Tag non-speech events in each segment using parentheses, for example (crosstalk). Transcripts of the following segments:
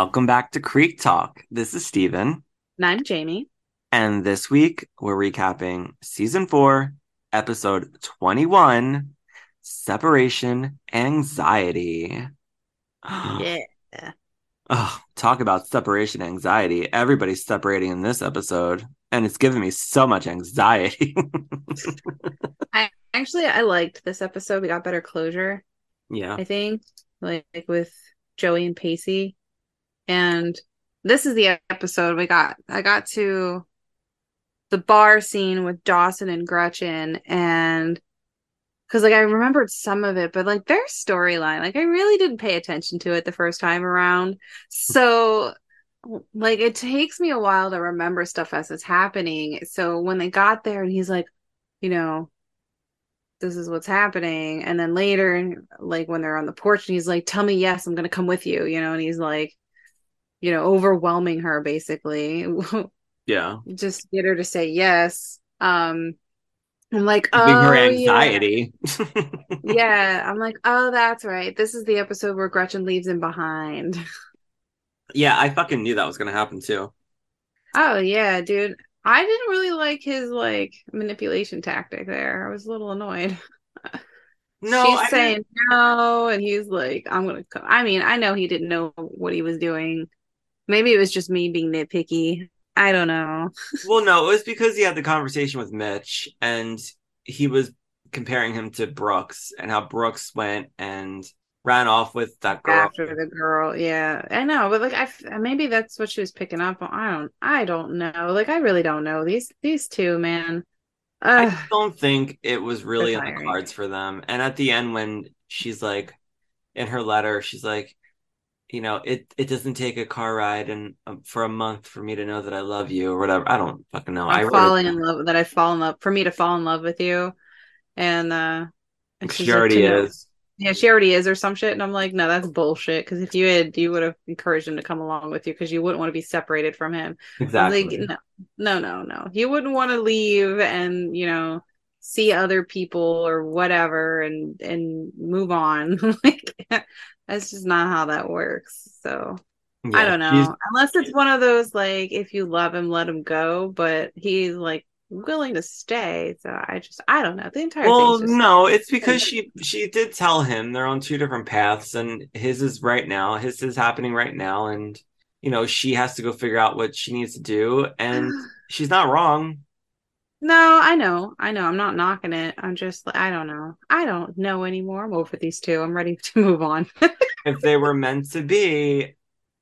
Welcome back to Creek Talk. This is Steven. And I'm Jamie. And this week we're recapping season four, episode 21 Separation Anxiety. Yeah. (sighs) Oh, talk about separation anxiety. Everybody's separating in this episode, and it's giving me so much anxiety. (laughs) I actually I liked this episode. We got better closure, yeah. I think, like, with Joey and Pacey. And this is the episode we got. I got to the bar scene with Dawson and Gretchen and because like I remembered some of it, but like their storyline, like I really didn't pay attention to it the first time around. So like it takes me a while to remember stuff as it's happening. So when they got there and he's like, you know, this is what's happening. And then later, like when they're on the porch and he's like, tell me yes, I'm gonna come with you, you know, and he's like, you know, overwhelming her basically. Yeah. (laughs) Just get her to say yes. Um I'm like, oh, her anxiety. yeah, I'm like, oh, that's right. This is the episode where Gretchen leaves him behind. (laughs) yeah, I fucking knew that was going to happen too. Oh yeah, dude. I didn't really like his like manipulation tactic there. I was a little annoyed. (laughs) No, She's I saying no, and he's like, I'm gonna come. I mean, I know he didn't know what he was doing. Maybe it was just me being nitpicky. I don't know. (laughs) Well, no, it was because he had the conversation with Mitch and he was comparing him to Brooks and how Brooks went and ran off with that girl. After the girl, yeah, I know, but like, I maybe that's what she was picking up on. I don't, I don't know. Like, I really don't know these these two, man. I Ugh. just don't think it was really in the cards for them. And at the end, when she's like, in her letter, she's like, you know, it it doesn't take a car ride and um, for a month for me to know that I love you or whatever. I don't fucking know. I I'm wrote falling in love that I fall in love for me to fall in love with you, and uh, and She already is. Yeah, she already is, or some shit. And I'm like, no, that's bullshit. Because if you had, you would have encouraged him to come along with you because you wouldn't want to be separated from him. Exactly. Like, no, no, no, no. You wouldn't want to leave and you know see other people or whatever and and move on. (laughs) like that's just not how that works. So I don't know. Unless it's one of those like if you love him, let him go. But he's like willing to stay. So I just I don't know. The entire Well, no, it's because she she did tell him they're on two different paths, and his is right now. His is happening right now, and you know she has to go figure out what she needs to do, and (sighs) she's not wrong. No, I know. I know. I'm not knocking it. I'm just I don't know. I don't know anymore. I'm over these two. I'm ready (laughs) to move on. If they were meant to be,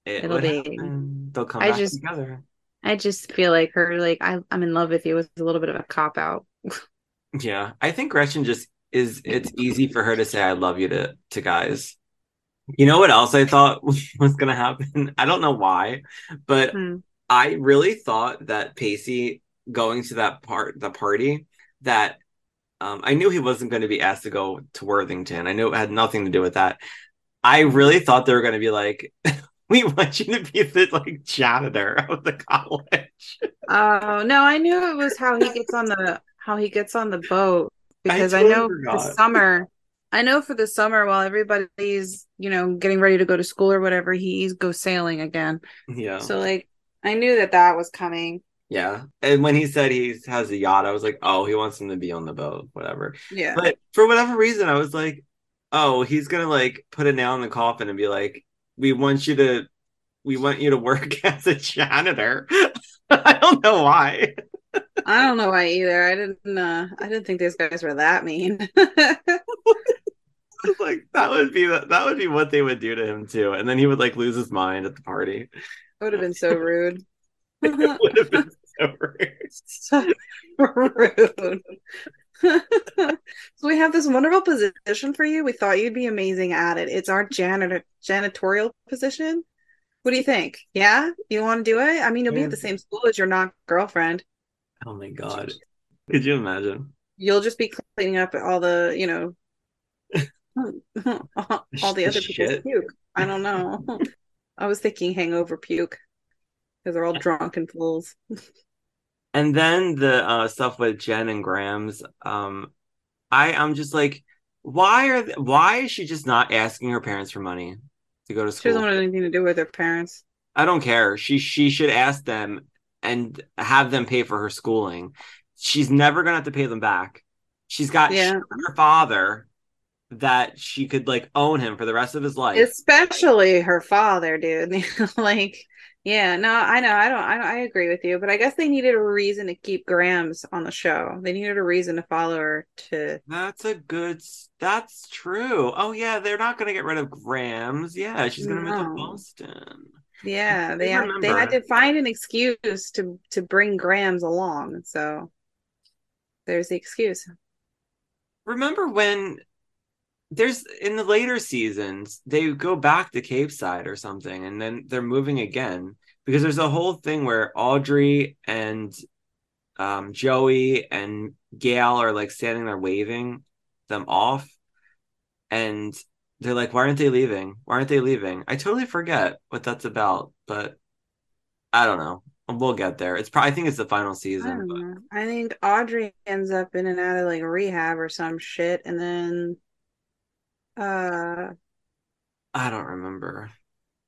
it It'll be. happen. They'll come I back just- together. I just feel like her like I, I'm in love with you was a little bit of a cop out. Yeah, I think Gretchen just is. It's easy for her to say "I love you" to to guys. You know what else I thought (laughs) was gonna happen? I don't know why, but Hmm. I really thought that Pacey going to that part the party that um, I knew he wasn't going to be asked to go to Worthington. I knew it had nothing to do with that. I really thought they were going to be like, (laughs) "We want you to be the like janitor of the college." Oh no, I knew it was how he gets on the how he gets on the boat because I, totally know for the summer. I know for the summer while everybody's you know getting ready to go to school or whatever, he goes sailing again. Yeah, So like I knew that that was coming. Yeah. And when he said he has a yacht, I was like, "Oh, he wants him to be on the boat, whatever." Yeah. But for whatever reason, I was like, "Oh, he's gonna like put a nail in the coffin and be like, we want you to, we want you to work (laughs) as a janitor." (laughs) I don't know why. I don't know why either. I didn't. Uh, I didn't think these guys were that mean. (laughs) Like that would be that would be what they would do to him too, and then he would like lose his mind at the party. That would have been so rude. It would have been so rude. so rude. so we have this wonderful position for you. We thought you'd be amazing at it. It's our janitor janitorial position. What do you think? Yeah, you want to do it? I mean, you'll be at the same school as your not girlfriend. Oh my god, could you imagine? You'll just be cleaning up all the, you know, (laughs) (laughs) all the other people's Shit. puke. I don't know. (laughs) I was thinking hangover puke. Because they're all drunken fools. (laughs) And then the uh, stuff with Jen and Grams, um, I I'm just like, why are th- why is she just not asking her parents for money to go to school? She doesn't want anything to do with her parents. I don't care. She she should ask them and have them pay for her schooling. She's never gonna have to pay them back. She's got Yeah. her father that she could like own him for the rest of his life. Especially her father, dude. (laughs) like, yeah, no, I know, I don't, I, don't, I agree with you, but I guess they needed a reason to keep Grams on the show. They needed a reason to follow her to. That's a good. That's true. Oh yeah, they're not gonna get rid of Grams. Yeah, she's gonna move to Boston. Yeah, they had, they had to find an excuse to to bring Grams along. So there's the excuse. Remember when there's in the later seasons they go back to Capeside or something, and then they're moving again because there's a whole thing where Audrey and um, Joey and Gail are like standing there waving them off, and they're like, "Why aren't they leaving? Why aren't they leaving?" I totally forget what that's about, but I don't know. We'll get there. It's probably I think it's the final season. but- I think Audrey ends up in and out of like rehab or some shit, and then uh I don't remember.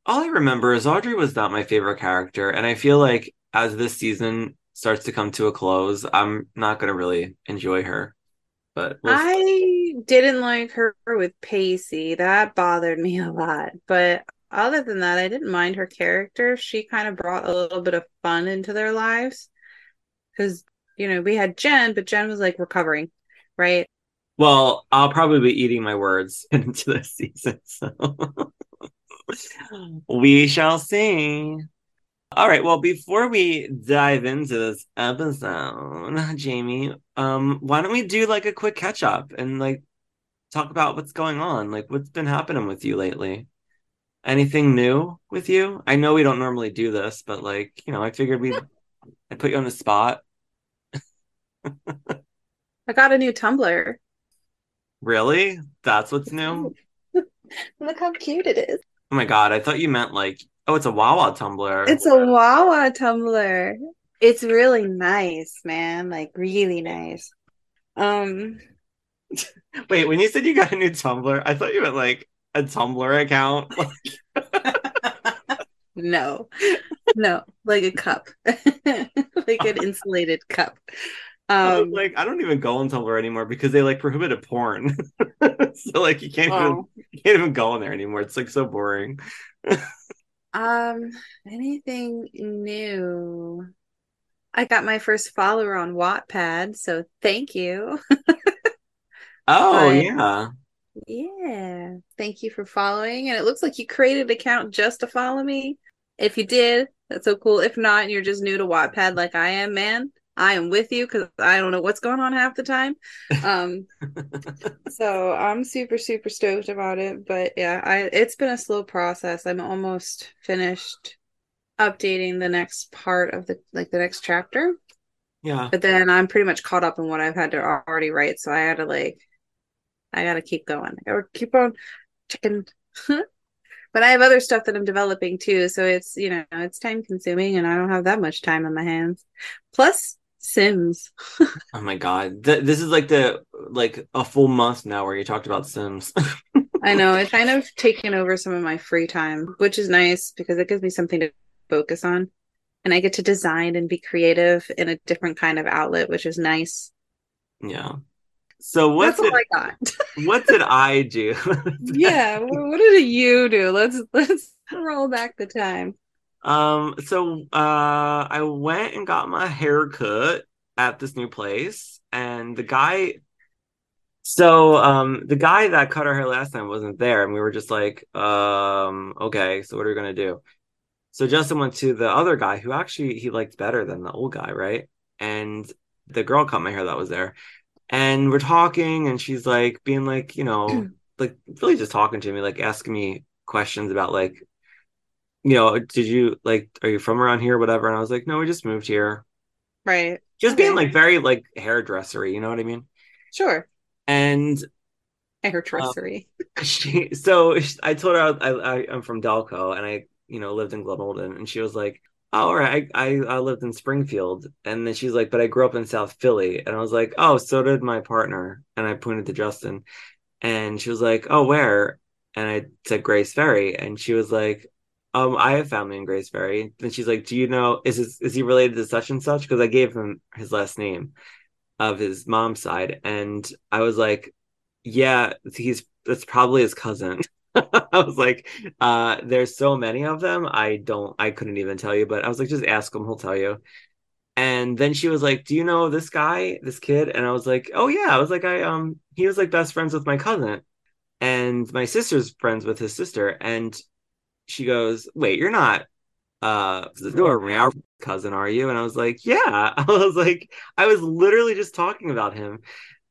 All I remember is Audrey was not my favorite character, and I feel like as this season starts to come to a close, I'm not gonna really enjoy her. But we'll see. I didn't like her with Pacey. That bothered me a lot. But other than that, I didn't mind her character. She kind of brought a little bit of fun into their lives. Because, you know, we had Jen, but Jen was like recovering, right? Well, I'll probably be eating my words (laughs) into this season, so we shall see. All right, well, before we dive into this episode, Jamie, um, why don't we do like a quick catch up and like talk about what's going on? Like what's been happening with you lately? Anything new with you? I know we don't normally do this, but like, you know, I figured we'd I'd put you on the spot. (laughs) I got a new tumbler. Really? That's what's new? (laughs) Look how cute it is. Oh my God, I thought you meant like, oh, it's a Wawa tumbler. It's a Wawa tumbler. It's really nice, man. Like really nice. Um, (laughs) Wait, when you said you got a new Tumblr, I thought you meant like a Tumblr account. (laughs) no, no, like a cup, like an insulated cup. I Um, like, I don't even go on Tumblr anymore because they like prohibited porn. (laughs) so like you can't even oh, you can't even go on there anymore. It's like so boring. (laughs) um, anything new? I got my first follower on Wattpad, so thank you. (laughs) Oh But- yeah. Yeah, thank you for following. And it looks like you created an account just to follow me. If you did, that's so cool. If not, and you're just new to Wattpad like I am, man. I am with you because I don't know what's going on half the time. Um, (laughs) so I'm super, super stoked about it. But yeah, I it's been a slow process. I'm almost finished updating the next part of the like the next chapter. Yeah. But then I'm pretty much caught up in what I've had to already write. So I had to like, I gotta keep going. I gotta keep on checking. (laughs) but I have other stuff that I'm developing too. So it's, you know, it's time consuming and I don't have that much time on my hands. Plus Sims. (laughs) Oh my god. Th- this is like the like a full month now where you talked about Sims. (laughs) I know it's kind of taken over some of my free time, which is nice because it gives me something to focus on. And I get to design and be creative in a different kind of outlet, which is nice. yeah. So what's That's all I got. (laughs) what did I do? yeah what, what did you do let's let's roll back the time Um, so uh I went and got my hair cut at this new place and the guy so um the guy that cut our hair last time wasn't there and we were just like um okay so what are we gonna do? So Justin went to the other guy who actually he liked better than the old guy, right? And the girl cut my hair that was there. And we're talking and she's like being like, you know, (clears throat) like really just talking to me, like asking me questions about like you know, did you like, are you from around here, whatever? And I was like, no, we just moved here. right Just Okay. being like very like hairdressery, you know what I mean? sure And hairdressery uh, (laughs) she, so I told her I, I, I'm from Delco and I, you know, lived in Glenolden, and she was like, oh, all right, I, I I lived in Springfield, and then she's like, but I grew up in South Philly, and I was like, oh, so did my partner, and I pointed to Justin, and she was like, oh, where? And I said Grays Ferry, and she was like, um, I have family in Grays Ferry. Then she's like, do you know is his, is he related to such and such? Because I gave him his last name of his mom's side, and I was like, yeah, he's that's probably his cousin. (laughs) I was like, uh, there's so many of them. I don't, I couldn't even tell you, but I was like, just ask him, he'll tell you. And then she was like, Do you know this guy, this kid? And I was like, Oh yeah. I was like, I um he was like best friends with my cousin. And my sister's friends with his sister. And she goes, Wait, you're not uh our cousin, are you? And I was like, Yeah. (laughs) I was like, I was literally just talking about him.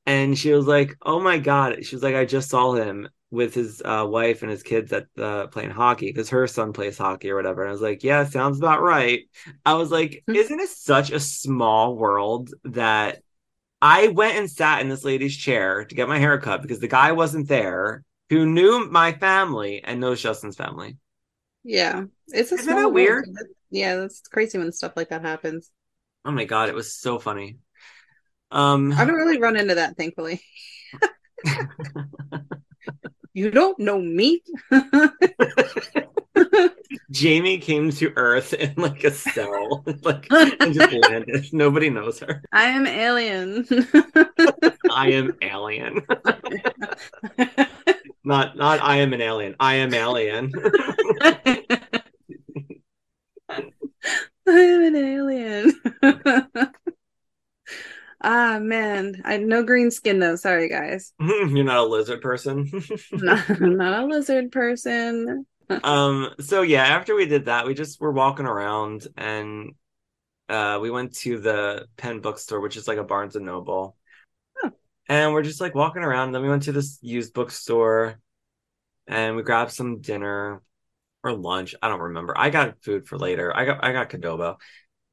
And she was like, Oh my God. She was like, I just saw him with his uh, wife and his kids at uh, playing hockey because her son plays hockey or whatever. And I was like, yeah, sounds about right. I was like, hmm. isn't it such a small world that I went and sat in this lady's chair to get my hair cut because the guy wasn't there who knew my family and knows Justin's family. Yeah. It's a Isn't that weird? Yeah, that's crazy when stuff like that happens. Oh my god, it was so funny. Um I don't really run into that, thankfully. (laughs) You don't know me. (laughs) Jamie came to Earth in like a cell, (laughs) like and just landed. Nobody knows her. I am alien. I am alien. Not not I am an alien. I am alien. (laughs) (laughs) I am an alien. (laughs) Ah man, I no green skin though. Sorry guys. You're not a lizard person. not, not a lizard person. um. So yeah, after we did that, we just were walking around and uh we went to the Penn bookstore, which is like a Barnes and Noble. And we're just like walking around. And then we went to this used bookstore and we grabbed some dinner or lunch. I don't remember. I got food for later. I got I got Cadobo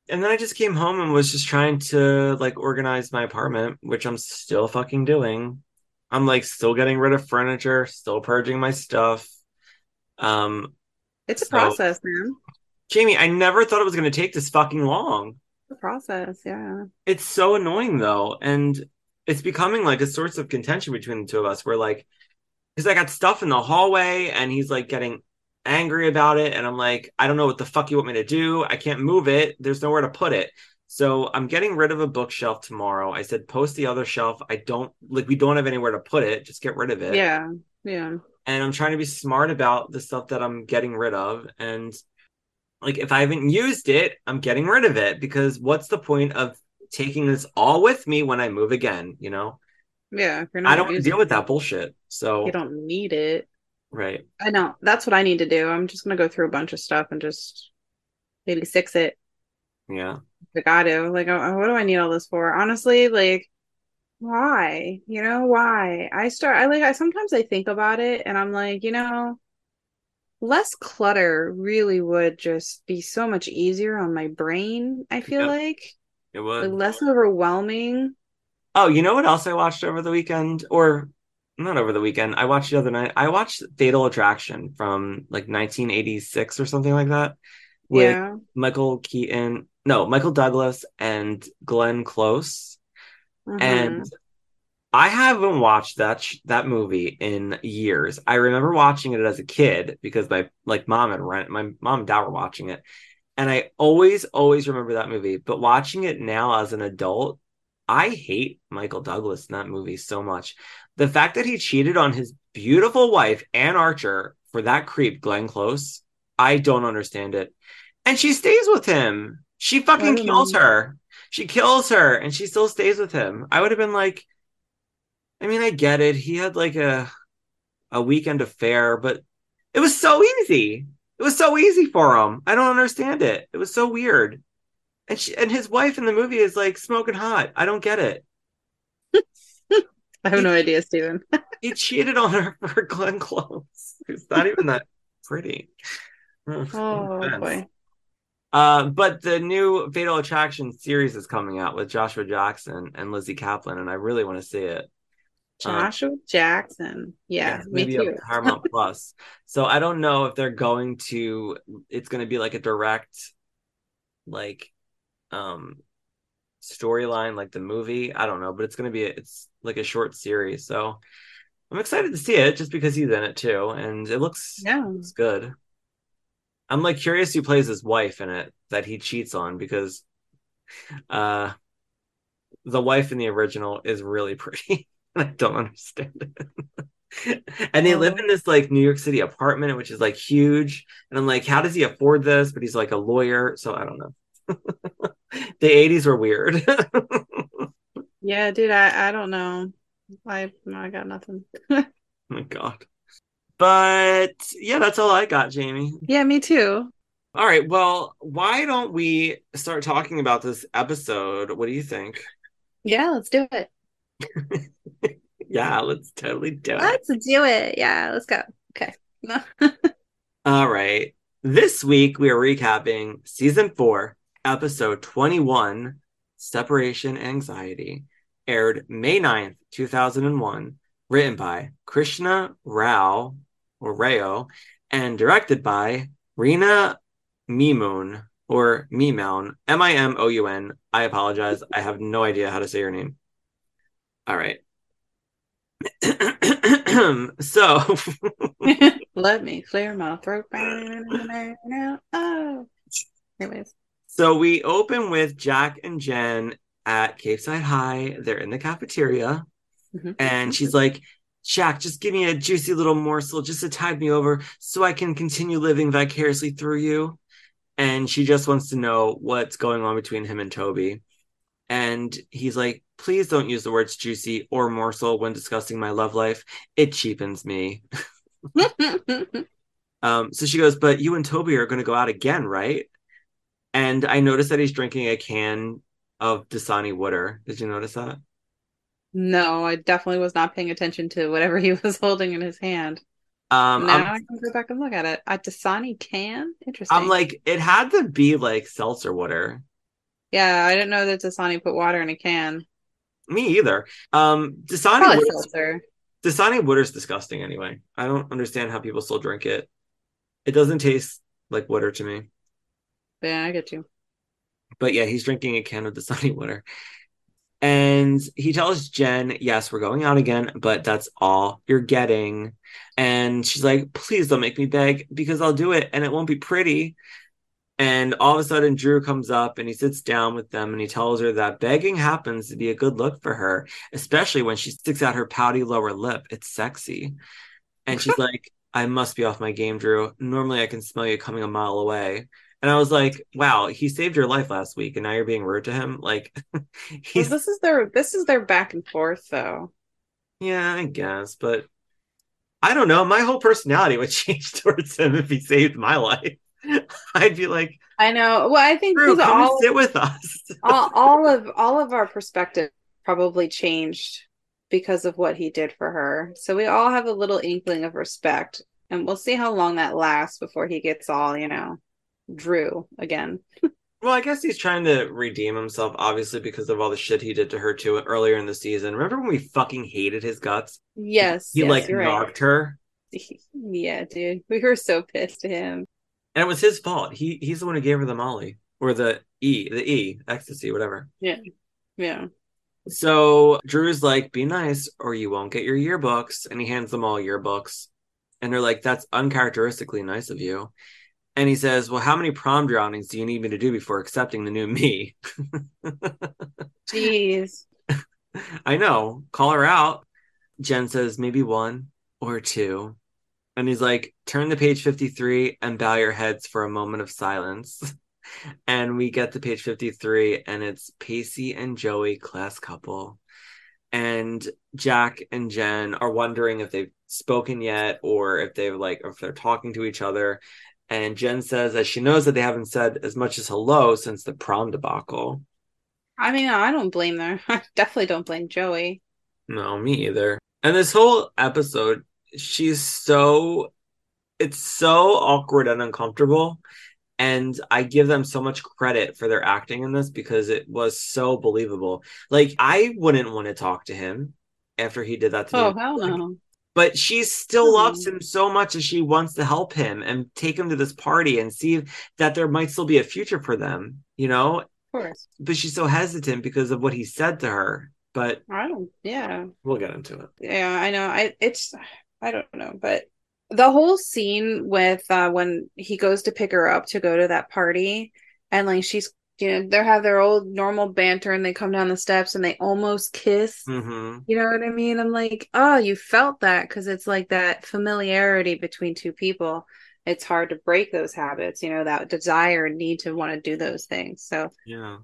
and then I just came home and was just trying to like organize my apartment, which I'm still fucking doing. I'm like still getting rid of furniture, still purging my stuff. Um It's a so, process, man. Jamie, I never thought it was going to take this fucking long. The process, yeah. It's so annoying though, and it's becoming like a source of contention between the two of us. We're like, because I got stuff in the hallway, and he's like getting angry about it and I'm like, I don't know what the fuck you want me to do. I can't move it. There's nowhere to put it. So I'm getting rid of a bookshelf tomorrow. I said post the other shelf. I don't like we don't have anywhere to put it. Just get rid of it. Yeah. Yeah. And I'm trying to be smart about the stuff that I'm getting rid of and like if I haven't used it, I'm getting rid of it because what's the point of taking this all with me when I move again, you know? Yeah, I don't deal with that bullshit. So you don't need it. Right. I know. That's what I need to do. I'm just gonna go through a bunch of stuff and just maybe six it. Yeah. I got to. Like, uh, what do I need all this for? Honestly, like, why? You know, why? I start. I like. I sometimes I think about it, and I'm like, you know, less clutter really would just be so much easier on my brain. I feel like it was like, less overwhelming. Oh, you know what else I watched over the weekend, or not over the weekend. I watched the other night. I watched Fatal Attraction from like 1986 or something like that with yeah. Michael Keaton, no, Michael Douglas and Glenn Close. Mm-hmm. And I haven't watched that sh- that movie in years. I remember watching it as a kid because my like mom had rent my mom and dad were watching it. And I always always remember that movie, but watching it now as an adult, I hate Michael Douglas in that movie so much the fact that he cheated on his beautiful wife, Anne Archer, for that creep, Glenn Close, I don't understand it. And she stays with him. She fucking kills know. her. She kills her and she still stays with him. I would have been like, I mean, I get it. He had like a a weekend affair, but it was so easy. It was so easy for him. I don't understand it. It was so weird. And she, and his wife in the movie is like smoking hot. I don't get it. (laughs) I have no idea, Steven. (laughs) he cheated on her for Glenn Close. It's not even that pretty. oh boy. Uh, but the new Fatal Attraction series is coming out with Joshua Jackson and Lizzy Caplan, and I really want to see it. Joshua um, Jackson, yeah, yeah me too. (laughs) Paramount Plus. So I don't know if they're going to. It's going to be like a direct like um storyline like the movie. I don't know, but it's gonna be a, it's like a short series, so I'm excited to see it just because he's in it too, and it looks Yeah. it's good. I'm like curious who plays his wife in it that he cheats on because uh the wife in the original is really (laughs) pretty. (laughs) I don't understand it. and they live in um, this like New York City apartment, which is like huge. And I'm like, how does he afford this? But he's like a lawyer, so I don't know. (laughs) the 80s were weird. (laughs) Yeah, dude, I, I don't know. I I got nothing. oh my god. But yeah, that's all I got, Jamie. Yeah, me too. All right, well, why don't we start talking about this episode? What do you think? Yeah, let's do it. (laughs) Yeah, let's totally do it. Let's do it. Yeah, let's go. Okay. (laughs) All right. This week we are recapping season four, episode 21, Separation Anxiety, aired May 9th, 2001, written by Krishna Rao or Rao, and directed by Rina Mimoun or Mimoun, M I M O U N. I apologize. I have no idea how to say your name. All right. (clears throat) so (laughs) Let me clear my throat. Oh. Anyways. So we open with Jack and Jen at Capeside High. They're in the cafeteria, Mhm. and she's like, Jack, just give me a juicy little morsel just to tide me over so I can continue living vicariously through you. And she just wants to know what's going on between him and Toby. And he's like, please don't use the words juicy or morsel when discussing my love life. It cheapens me. (laughs) Um, so she goes, but you and Toby are going to go out again, right? And I noticed that he's drinking a can of Dasani water. Did you notice that? no, I definitely was not paying attention to whatever he was holding in his hand. Um, now I'm, I can go back and look at it. A Dasani can? Interesting. I'm like, it had to be like seltzer water. yeah, I didn't know that Dasani put water in a can. Me either. Um, Dasani Probably water, seltzer. Dasani water's disgusting anyway. I don't understand how people still drink it. It doesn't taste like water to me. Yeah, I get you. But yeah, he's drinking a can of Dasani water. And he tells Jen, Yes, we're going out again, but that's all you're getting. And she's like, Please don't make me beg because I'll do it and it won't be pretty. And all of a sudden, Drew comes up and he sits down with them and he tells her that begging happens to be a good look for her, especially when she sticks out her pouty lower lip. It's sexy. And she's (laughs) like, I must be off my game, Drew. Normally I can smell you coming a mile away. And I was like, wow, he saved your life last week and now you're being rude to him. Like (laughs) Well, he's this is their this is their back and forth though. yeah, I guess, but I don't know. My whole personality would (laughs) change towards him if he saved my life. (laughs) I'd be like, I know. Well, I think Drew, come all, sit with us. (laughs) all all of all of our perspective probably changed because of what he did for her. So we all have a little inkling of respect, and we'll see how long that lasts before he gets all you know, Drew again. Well, I guess he's trying to redeem himself, obviously, because of all the shit he did to her too earlier in the season. Remember when we fucking hated his guts? Yes, He yes, like you're right. knocked her. (laughs) Yeah, dude, we were so pissed at him. And it was his fault. He he's the one who gave her the Molly. Or the E, the E, ecstasy, whatever. Yeah. Yeah. So Drew's like, be nice or you won't get your yearbooks. And he hands them all yearbooks. And they're like, that's uncharacteristically nice of you. And he says, Well, how many prom drownings do you need me to do before accepting the new me? (laughs) Jeez. I know. Call her out. Jen says, Maybe one or two. And he's like, Turn to page 53 and bow your heads for a moment of silence. (laughs) and we get to page 53, and it's Pacey and Joey, class couple. And Jack and Jen are wondering if they've spoken yet or if they've like, if they're talking to each other. And Jen says that she knows that they haven't said as much as hello since the prom debacle. I mean, I don't blame them. (laughs) I definitely don't blame Joey. No, me either. And this whole episode, she's so it's so awkward and uncomfortable. And I give them so much credit for their acting in this because it was so believable. Like I wouldn't want to talk to him after he did that to me. Oh, me. hell no. but she still loves him so much that she wants to help him and take him to this party and see that there might still be a future for them, you know? Of course. But she's so hesitant because of what he said to her. But I don't. Yeah. we'll get into it. Yeah. I know. I. It's. I don't know, but the whole scene with uh when he goes to pick her up to go to that party, and like she's. You know, they have their old normal banter and they come down the steps and they almost kiss. hmm You know what I mean? I'm like, oh, you felt that because it's like that familiarity between two people. It's hard to break those habits, you know, that desire and need to want to do those things. So Yeah.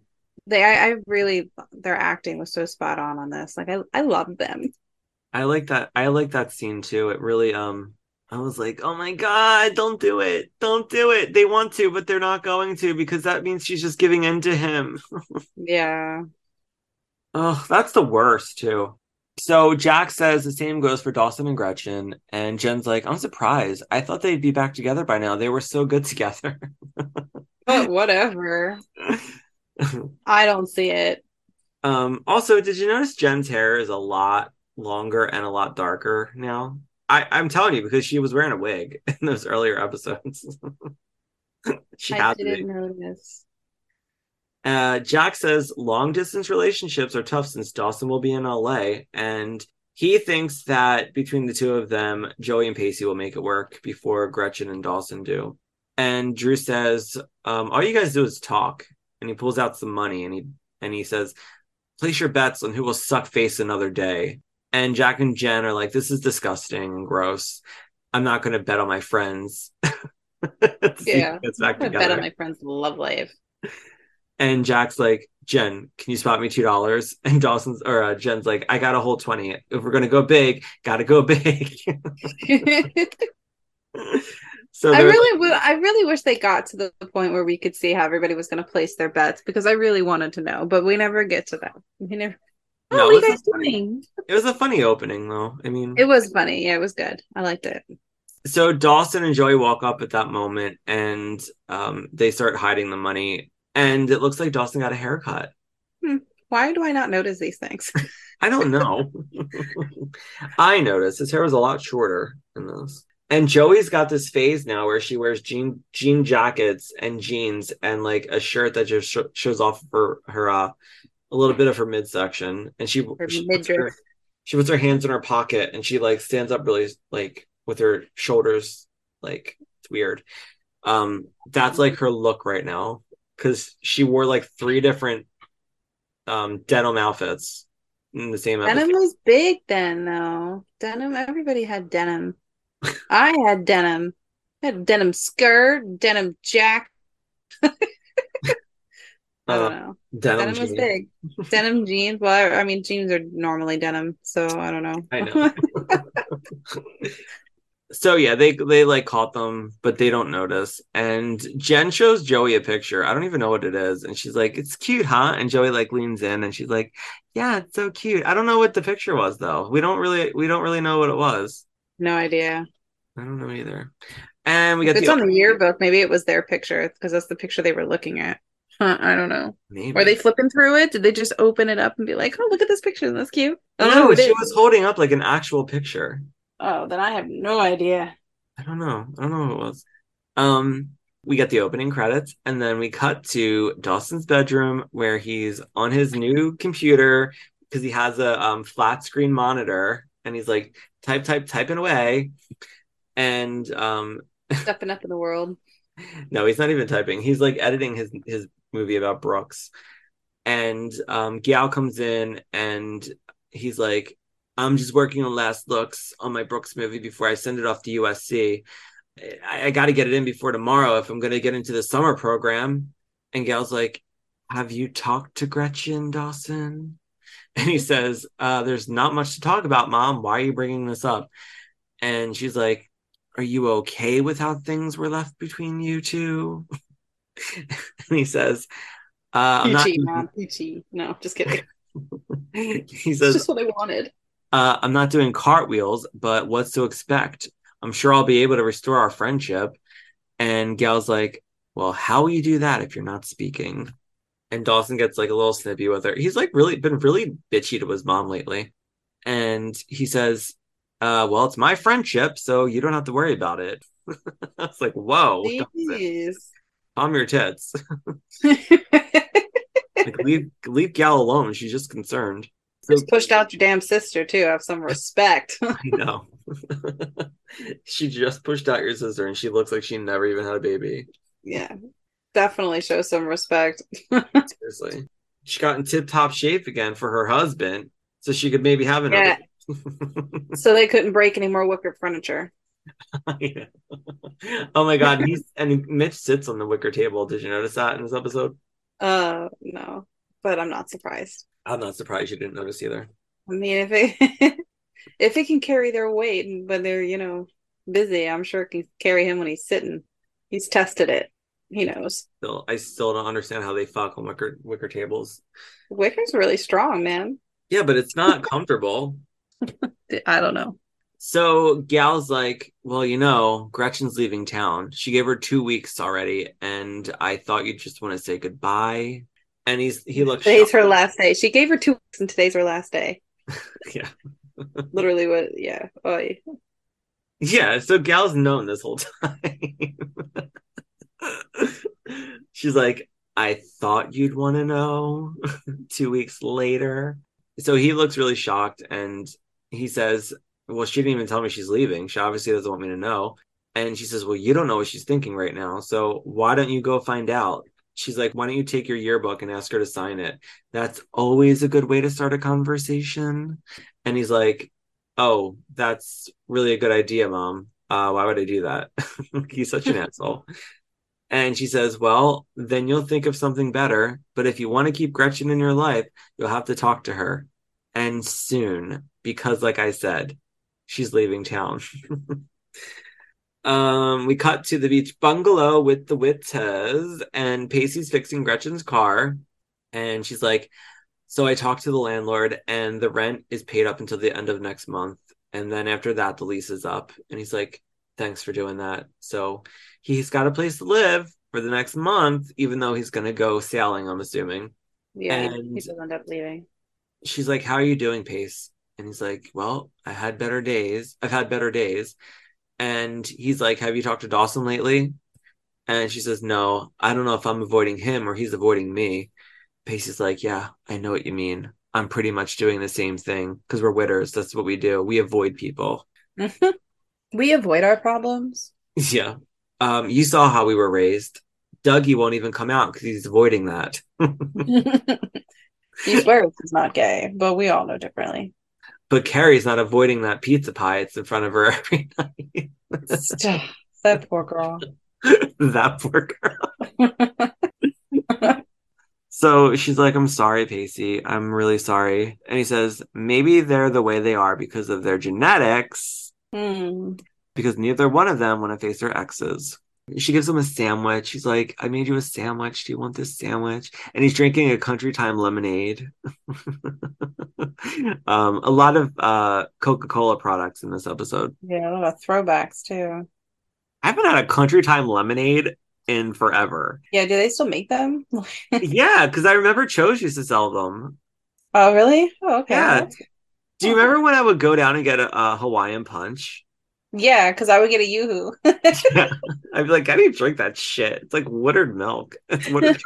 they, I, I really, their acting was so spot on on this. Like, I, I love them. I like that. I like that scene too. It really, um, I was like, oh my God, don't do it. Don't do it. They want to, but they're not going to because that means she's just giving in to him. Yeah. (laughs) Oh, that's the worst too. So Jack says the same goes for Dawson and Gretchen, and Jen's like, I'm surprised. I thought they'd be back together by now. They were so good together. (laughs) But whatever. (laughs) I don't see it. um, also, did you notice Jen's hair is a lot longer and a lot darker now? I, I'm telling you because she was wearing a wig (laughs) in those earlier episodes. (laughs) she I had to be. didn't notice. Uh, Jack says long distance relationships are tough since Dawson will be in LA, and he thinks that between the two of them, Joey and Pacey will make it work before Gretchen and Dawson do. And Drew says, um, "All you guys do is talk." And he pulls out some money and he and he says, "Place your bets on who will suck face another day." And Jack and Jen are like, "This is disgusting and gross. I'm not going to bet on my friends." To (laughs) see who Yeah. gets back I bet on my friend's love life. And Jack's like, Jen, can you spot me two dollars? (laughs) And Dawson's or uh, Jen's like, I got a whole twenty. If we're gonna go big, gotta go big. (laughs) so I really would. I really wish they got to the point where we could see how everybody was going to place their bets because I really wanted to know, but we never get to that. We never. Oh, No, what are you guys doing? it was a funny opening though. I mean, It was funny. Yeah, it was good. I liked it. so Dawson and Joey walk up at that moment, and um, they start hiding the money, and it looks like Dawson got a haircut. Why do I not notice these things? (laughs) I don't know. (laughs) I noticed his hair was a lot shorter in this. And Joey's got this phase now where she wears jean jean jackets and jeans and like a shirt that just sh- shows off her her uh a little bit of her midsection and she she puts, her, she puts her hands in her pocket and she like stands up really like with her shoulders like it's weird. Um that's like her look right now cuz she wore like three different um denim outfits in the same episode. Denim was big then, though. Denim. Everybody had denim. (laughs) I had denim. I had denim skirt, denim jack. (laughs) I Uh, don't know. denim, jeans. big. Denim jeans. Well, I, I mean, jeans are normally denim, so I don't know. I know. (laughs) so yeah, they they like caught them, but they don't notice. And Jen shows Joey a picture. I don't even know what it is, and she's like, "It's cute, huh?" And Joey like leans in, and she's like, "Yeah, it's so cute." I don't know what the picture was though. We don't really we don't really know what it was. no idea. I don't know either. And we got it's the on the yearbook, maybe it was their picture because that's the picture they were looking at. Huh, I don't know. maybe. Were they flipping through it? Did they just open it up and be like, "Oh, look at this picture. That's cute." I don't No, she is. was holding up like an actual picture. Oh, then I have no idea. I don't know. I don't know what it was. Um, we get the opening credits, and then we cut to Dawson's bedroom where he's on his new computer because he has a um, flat screen monitor, and he's like type, type, typing away. And um, (laughs) Stepping up in the world. no, he's not even typing. He's like editing his his movie about Brooks. And um comes in and he's like, I'm just working on last looks on my Brooks movie before I send it off to USC. I, I got to get it in before tomorrow if I'm going to get into the summer program. And Gail's like, Have you talked to Gretchen Dawson? (laughs) And he says, uh, There's not much to talk about, Mom. Why are you bringing this up? And she's like, Are you okay with how things were left between you two? (laughs) and (laughs) he says, uh, I'm not. Mom. No, just kidding. (laughs) he says, just what I wanted. uh, I'm not doing cartwheels, but what's to expect? I'm sure I'll be able to restore our friendship. And Gail's like, Well, how will you do that if you're not speaking? And Dawson gets like a little snippy with her. He's like really been really bitchy to his mom lately. And he says, uh, well, it's my friendship, so you don't have to worry about it. (laughs) I was like, whoa, Jeez. Calm your tits. (laughs) (laughs) Like, leave leave Gail alone. She's just concerned. So, Just pushed out your damn sister too. Have some respect. (laughs) I know. she just pushed out your sister, and she looks like she never even had a baby. yeah, definitely show some respect. Seriously, she got in tip top shape again for her husband, so she could maybe have another. So they couldn't break any more wicker furniture. Yeah. (laughs) Oh my god, he's and Mitch sits on the wicker table. Did you notice that in this episode? Uh, no, but I'm not surprised. I'm not surprised you didn't notice either. I mean, if it (laughs) if it can carry their weight when they're you know busy, I'm sure it can carry him when he's sitting. He's tested it. He knows. Still, I still don't understand how they fuck on wicker wicker tables. Wicker's really strong, man. Yeah, but it's not comfortable. (laughs) I don't know. So Gail's like, well, you know, Gretchen's leaving town. She gave her two weeks already, and I thought you'd just want to say goodbye. And he's he looks Today's her last day. She gave her two weeks, and today's her last day. (laughs) Yeah. (laughs) Literally, what? Yeah. Oh, Yeah, so Gail's known this whole (laughs) time. She's like, I thought you'd want to know two weeks later. So he looks really shocked and he says, Well, she didn't even tell me she's leaving. She obviously doesn't want me to know. And she says, Well, you don't know what she's thinking right now. So why don't you go find out? She's like, Why don't you take your yearbook and ask her to sign it? That's always a good way to start a conversation. And he's like, Oh, that's really a good idea, mom. Uh, why would I do that? (laughs) He's such an (laughs) asshole. And she says, Well, then you'll think of something better. But if you want to keep Gretchen in your life, you'll have to talk to her. And soon, because like I said, she's leaving town. (laughs) um, we cut to the beach bungalow with the Witters, and Pacey's fixing Gretchen's car. And she's like, So I talked to the landlord, and the rent is paid up until the end of next month. And then after that, the lease is up. And he's like, Thanks for doing that. So he's got a place to live for the next month, even though he's going to go sailing, I'm assuming. yeah. And- he does end up leaving. She's like, How are you doing, Pace? And he's like, Well, I had better days. I've had better days. And he's like, Have you talked to Dawson lately? And she says, No, I don't know if I'm avoiding him or he's avoiding me. Pacey's like, Yeah, I know what you mean. I'm pretty much doing the same thing because we're witters. That's what we do. We avoid people. (laughs) we avoid our problems. (laughs) Yeah. Um, you saw how we were raised. Dougie won't even come out because he's avoiding that. (laughs) he swears he's not gay, but we all know differently. But Carrie's not avoiding that pizza pie. It's in front of her (laughs) every night. (laughs) That poor girl. (laughs) that poor girl. So she's like, I'm sorry, Pacey. I'm really sorry. And he says, maybe they're the way they are because of their genetics, Hmm. because neither one of them want to face their exes. She gives him a sandwich. She's like, I made you a sandwich. Do you want this sandwich? And he's drinking a country time lemonade. (laughs) um, a lot of uh, Coca Cola products in this episode. Yeah, a lot of throwbacks too. I haven't had a country time lemonade in forever. Yeah, do they still make them? (laughs) yeah, because I remember Cho's used to sell them. Oh, really? Oh, okay. Yeah. Do you remember when I would go down and get a, a Hawaiian punch? Yeah, because I would get a yoo-hoo. (laughs) I'd be like, I didn't drink that shit. It's like watered milk. (laughs) It's water.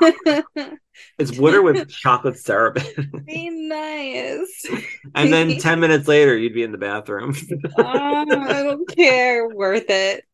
(laughs) it's water with chocolate syrup. Be nice. and then ten minutes later, you'd be in the bathroom. Oh, I don't care. Worth it.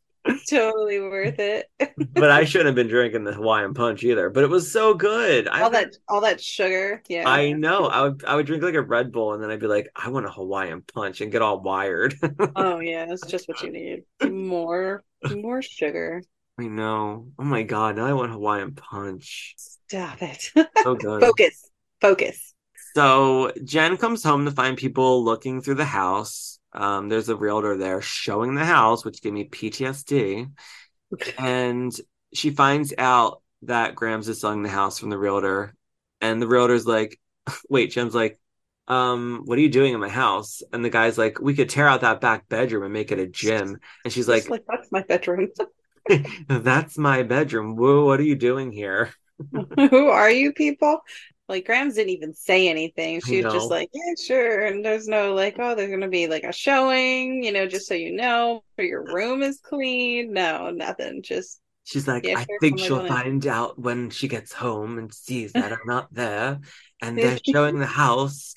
Totally worth it. (laughs) but I shouldn't have been drinking the Hawaiian punch either. But it was so good. I all that all that sugar. Yeah. I know. I would I would drink like a Red Bull and then I'd be like, I want a Hawaiian punch and get all wired. (laughs) Oh yeah, that's just what you need. More more sugar. I know. Oh my god, now I want Hawaiian punch. Stop it. So good. (laughs) Focus. Focus. So Jen comes home to find people looking through the house. Um, there's a realtor there showing the house, which gave me PTSD. And she finds out that Grams is selling the house from the realtor. And the realtor's like, (laughs) wait, Jen's like, um, what are you doing in my house? And the guy's like, we could tear out that back bedroom and make it a gym. And she's like, like that's my bedroom. (laughs) (laughs) that's my bedroom. Whoa, what are you doing here? Who are you people? Like Grams didn't even say anything. She was just like, "Yeah, sure." And there's no like, "Oh, there's gonna be like a showing," you know, just so you know, or your room is clean. No, nothing. Just She's like, Yeah, I sure, think she'll on in." find out when she gets home and sees that I'm not there and they're (laughs) showing the house.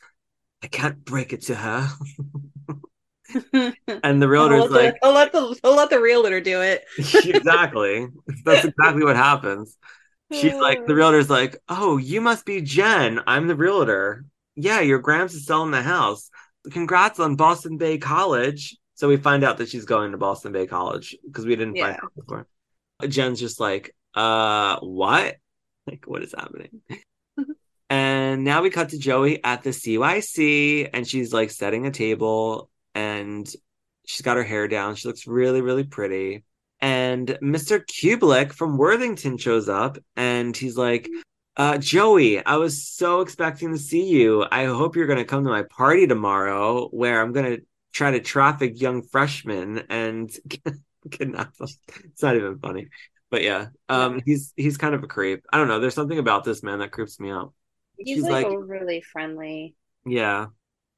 I can't break it to her. (laughs) And the realtor's like, the, he'll let the he'll let the realtor do it. (laughs) exactly. That's exactly what happens. She's like, the realtor's like, oh, you must be Jen. I'm the realtor. Yeah, your Grams is selling the house. Congrats on Boston Bay College. So we find out that she's going to Boston Bay College because we didn't find out before. Jen's just like, uh, what? (laughs) Like, what is happening? (laughs) and now we cut to Joey at the CYC and she's like setting a table and she's got her hair down. She looks really, really pretty. And Mr. Kublik from Worthington shows up and he's like, uh, Joey, I was so expecting to see you. I hope you're going to come to my party tomorrow where I'm going to try to traffic young freshmen and (laughs) kidnap (laughs) them. It's not even funny. But yeah, um, he's he's kind of a creep. I don't know. There's something about this man that creeps me out. He's She's like, like- overly friendly. Yeah.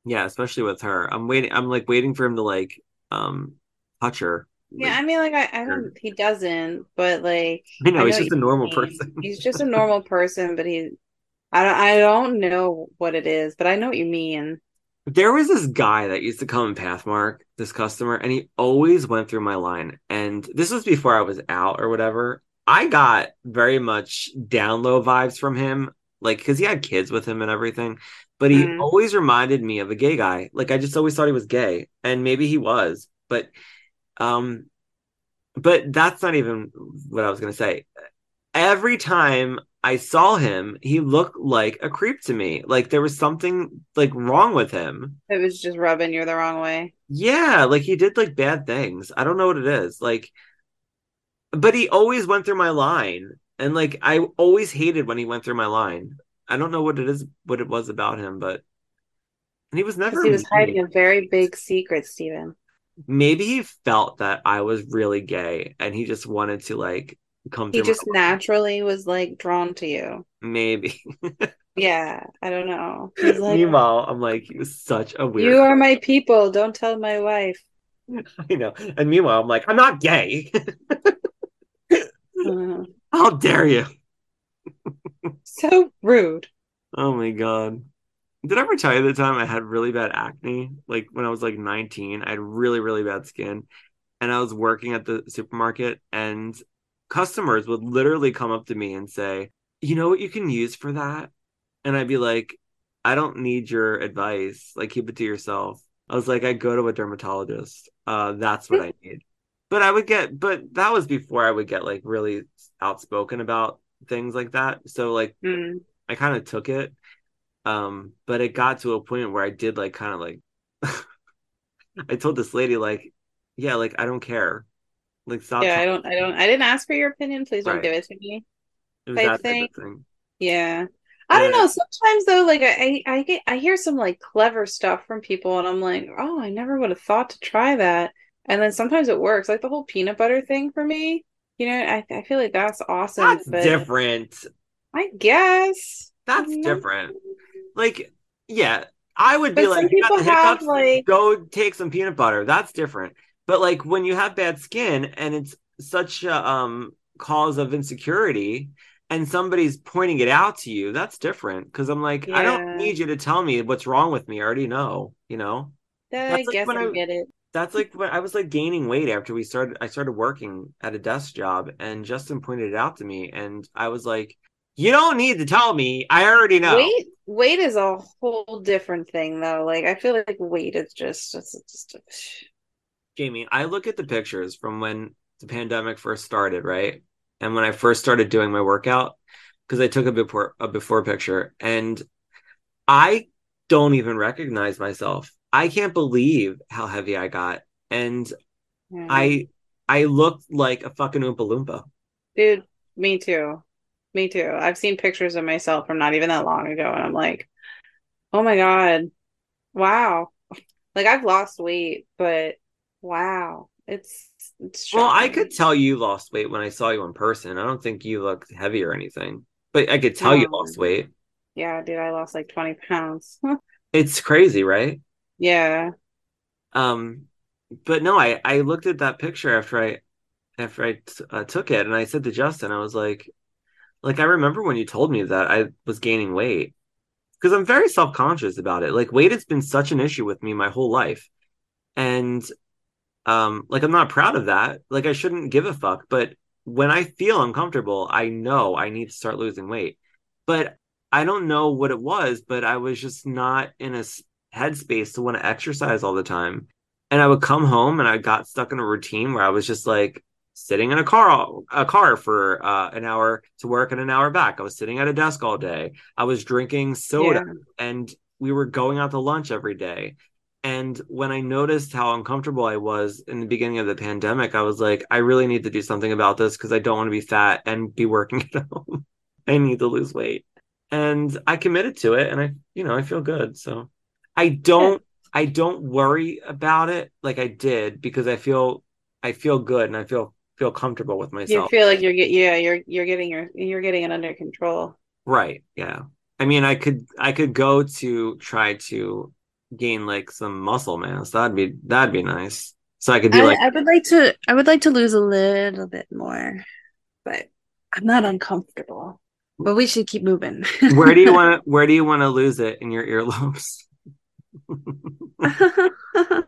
Yeah, especially with her. I'm waiting I'm like waiting for him to like um touch her. Yeah, I mean, like I, I don't. He doesn't, but like (laughs) I know, I he's know just a normal mean. person. He's just a normal person, but he, I don't, I don't know what it is, but I know what you mean. There was this guy that used to come in Pathmark, this customer, and he always went through my line. And this was before I was out or whatever. I got very much down low vibes from him, like because he had kids with him and everything. But he Mhm. always reminded me of a gay guy. Like I just always thought he was gay, and maybe he was, but um, but that's not even what I was gonna say. Every time I saw him, he looked like a creep to me. Like there was something like wrong with him. It was just rubbing you the wrong way. Yeah, like he did like bad things. I don't know what it is. Like but he always went through my line. And like I always hated when he went through my line. I don't know what it is what it was about him, but and he was never he was mean. hiding a very big secret, Steven. Maybe he felt that I was really gay and he just wanted to like come He just naturally was like drawn to you. maybe. (laughs) Yeah, I don't know. Like, Meanwhile, I'm like, he was such a weird you are my people. Don't tell my wife. (laughs) I know. And meanwhile, I'm like, I'm not gay. Uh, (laughs) How dare you? so rude. Oh my god. Did I ever tell you the time I had really bad acne? Like when I was like 19, I had really, really bad skin. And I was working at the supermarket, and customers would literally come up to me and say, You know what you can use for that? And I'd be like, I don't need your advice. Like, keep it to yourself. I was like, I go to a dermatologist. Uh, that's what I (laughs) need. But I would get, but that was before I would get like really outspoken about things like that. So, like, Mm. I kind of took it. Um, but it got to a point where I did like kind of like (laughs) I told this lady like, yeah, like I don't care. Like stop Yeah, I don't, I don't, I didn't ask for your opinion. Please don't Right. give it to me. It was type that type thing. thing. Yeah. I don't know. Sometimes though, like I, I get, I hear some like clever stuff from people, and I'm like, oh, I never would have thought to try that. And then sometimes it works, like the whole peanut butter thing for me. You know, I, I feel like that's awesome. That's but different. I guess That's different. Like, yeah, I would be like, some you got people have, hiccups, like- go take some peanut butter. That's different. But like when you have bad skin and it's such a um cause of insecurity and somebody's pointing it out to you, that's different. Because I'm like, I don't need you to tell me what's wrong with me. I already know, you know? Yeah, I That's like guess when I I- get it. That's like when I was like gaining weight after we started I started working at a desk job and Justin pointed it out to me and I was like, You don't need to tell me. I already know. Weight, weight is a whole different thing, though. Like I feel like weight is just, it's just. Jamie, I look at the pictures from when the pandemic first started, right? And when I first started doing my workout, because I took a before a before picture, and I don't even recognize myself. I can't believe how heavy I got, and Yeah. I I looked like a fucking oompa loompa. Dude, me too. Me too. I've seen pictures of myself from not even that long ago, and I'm like, oh my God. Wow. Like I've lost weight, but wow. It's it's Well, I could tell you lost weight when I saw you in person. I don't think you looked heavy or anything, but I could tell you lost weight. Yeah, dude, I lost like 20 pounds. (laughs) It's crazy, right? yeah. Um, but no, I I looked at that picture after I after I t- uh, took it, and I said to Justin, I was like, like I remember when you told me that I was gaining weight because I'm very self conscious about it. Like weight has been such an issue with me my whole life, and um, like I'm not proud of that. Like I shouldn't give a fuck, but when I feel uncomfortable, I know I need to start losing weight. But I don't know what it was, but I was just not in a headspace to want to exercise all the time. And I would come home and I got stuck in a routine where I was just like sitting in a car a car for uh, an hour to work and an hour back. I was sitting at a desk all day. I was drinking soda Yeah. and we were going out to lunch every day. And when I noticed how uncomfortable I was in the beginning of the pandemic, I was like, I really need to do something about this because I don't want to be fat and be working (laughs) at home. I need to lose weight. And I committed to it and I, you know, I feel good. So I don't I don't worry about it like I did because I feel I feel good and I feel feel comfortable with myself. You feel like you're get yeah, you're you're getting your you're getting it under control. Right. Yeah. I mean, I could I could go to try to gain like some muscle mass. That'd be that'd be nice. So I could be I, like I would like to I would like to lose a little bit more, but I'm not uncomfortable. But we should keep moving. (laughs) where do you (laughs) want to where do you want to lose it in your earlobes? (laughs)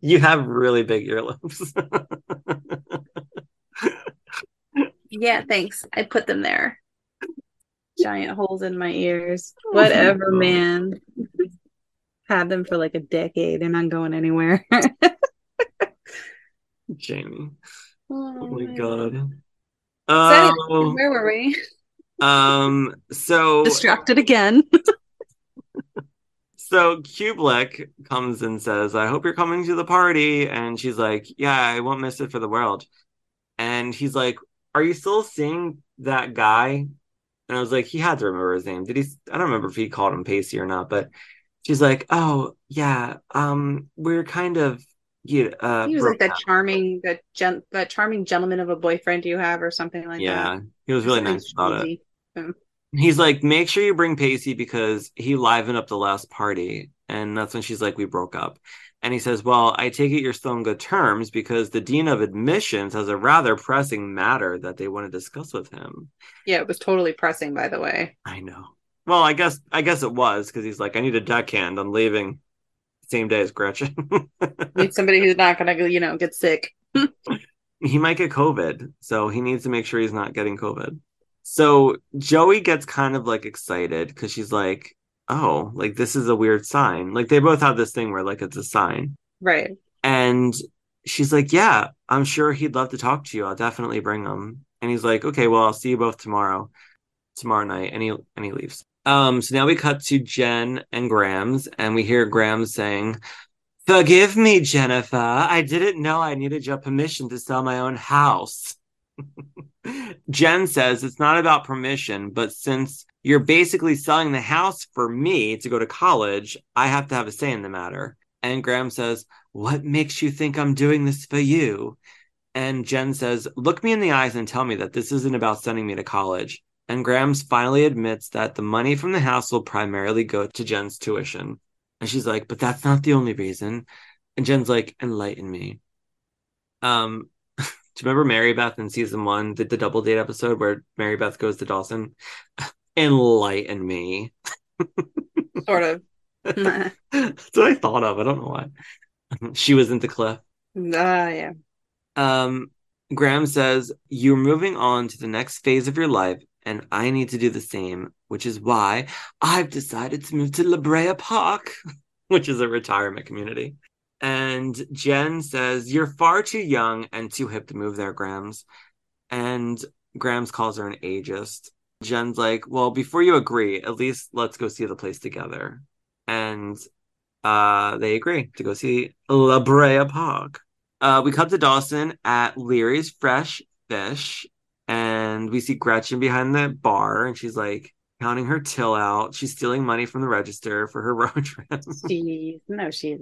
you have really big earlobes. yeah, thanks. I put them there. Giant holes in my ears. Whatever, man. Had them for like a decade. They're not going anywhere. (laughs) Jamie. oh Oh my god. So Oh, where were we? um so Distracted again. (laughs) So Kubelik comes and says, I hope you're coming to the party. And she's like, Yeah, I won't miss it for the world. And he's like, Are you still seeing that guy? And I was like, He had to remember his name. Did he? I don't remember if he called him Pacey or not, but she's like, Oh, yeah. Um, we're kind of, you uh, He was like that charming, that gen- that charming gentleman of a boyfriend you have, or something like that. yeah, he was really nice about it. cheesy. He's like, make sure you bring Pacey because he livened up the last party. And that's when she's like, we broke up. And he says, Well, I take it you're still in good terms because the Dean of Admissions has a rather pressing matter that they want to discuss with him. Yeah, it was totally pressing, by the way. I know. Well, I guess I guess it was because he's like, I need a deckhand. I'm leaving same day as Gretchen. (laughs) Need somebody who's not gonna, you know, get sick. (laughs) he might get COVID, so he needs to make sure he's not getting COVID. So Joey gets kind of like excited because she's like, "Oh, like this is a weird sign." Like they both have this thing where like it's a sign, Right. and she's like, "Yeah, I'm sure he'd love to talk to you. I'll definitely bring him." And he's like, "Okay, well, I'll see you both tomorrow, tomorrow night." And he and he leaves. Um, so now we cut to Jen and Grams, and we hear Grams saying, Forgive me, Jennifer. I didn't know I needed your permission to sell my own house. (laughs) Jen says it's not about permission, but since you're basically selling the house for me to go to college, I have to have a say in the matter. And Grams says, What makes you think I'm doing this for you? And Jen says, Look me in the eyes and tell me that this isn't about sending me to college. And Grams finally admits that the money from the house will primarily go to Jen's tuition. And she's like, but that's not the only reason. And Jen's like, enlighten me. Um, you remember Mary Beth in season one, the, the double date episode where Mary Beth goes to Dawson? (laughs) enlighten me. (laughs) Sort of. that's what I thought of. I don't know why. (laughs) she was into Cliff. Ah, yeah. Um, Grams says, You're moving on to the next phase of your life, and I need to do the same, which is why I've decided to move to La Brea Park, which is a retirement community. And Jen says, You're far too young and too hip to move there, Grams. And Grams calls her an ageist. Jen's like, Well, before you agree, at least let's go see the place together. And uh, they agree to go see La Brea Park. Uh, we come to Dawson at Leery's Fresh Fish, and we see Gretchen behind the bar, and she's like counting her till out. She's stealing money from the register for her (laughs) road trip. She's no, she's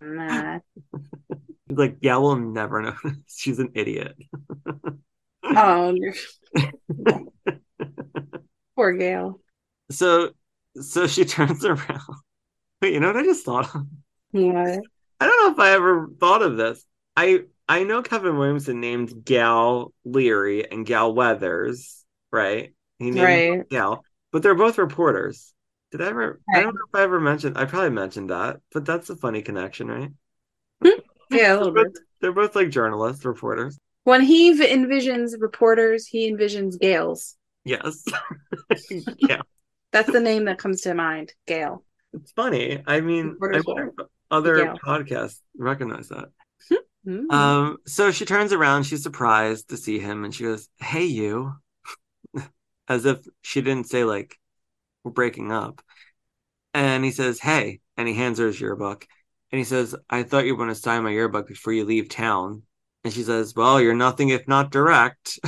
(laughs) He's like, yeah, we'll never know. (laughs) she's an idiot. Oh, (laughs) poor Gail. so so she turns around. Wait, you know what I just thought of? What? I don't know if I ever thought of this. I I know Kevin Williamson named Gail Leery and Gale Weathers, right? He named Right. Gal, but they're both reporters. Did I ever? I don't know if I ever mentioned. I probably mentioned that, but that's a funny connection, right? Yeah, a little They're bit. both, they're both like journalists, reporters. When he v- envisions reporters, he envisions Gales. Yes. (laughs) yeah, That's the name that comes to mind. Gale. it's funny. I mean, I wonder if other Gal. podcasts recognize that. Mm. Um, so she turns around, she's surprised to see him, and she goes, Hey, you. (laughs) As if she didn't say, like, we're breaking up. And he says, Hey. And he hands her his yearbook. And he says, I thought you were going to sign my yearbook before you leave town. And she says, Well, you're nothing if not direct.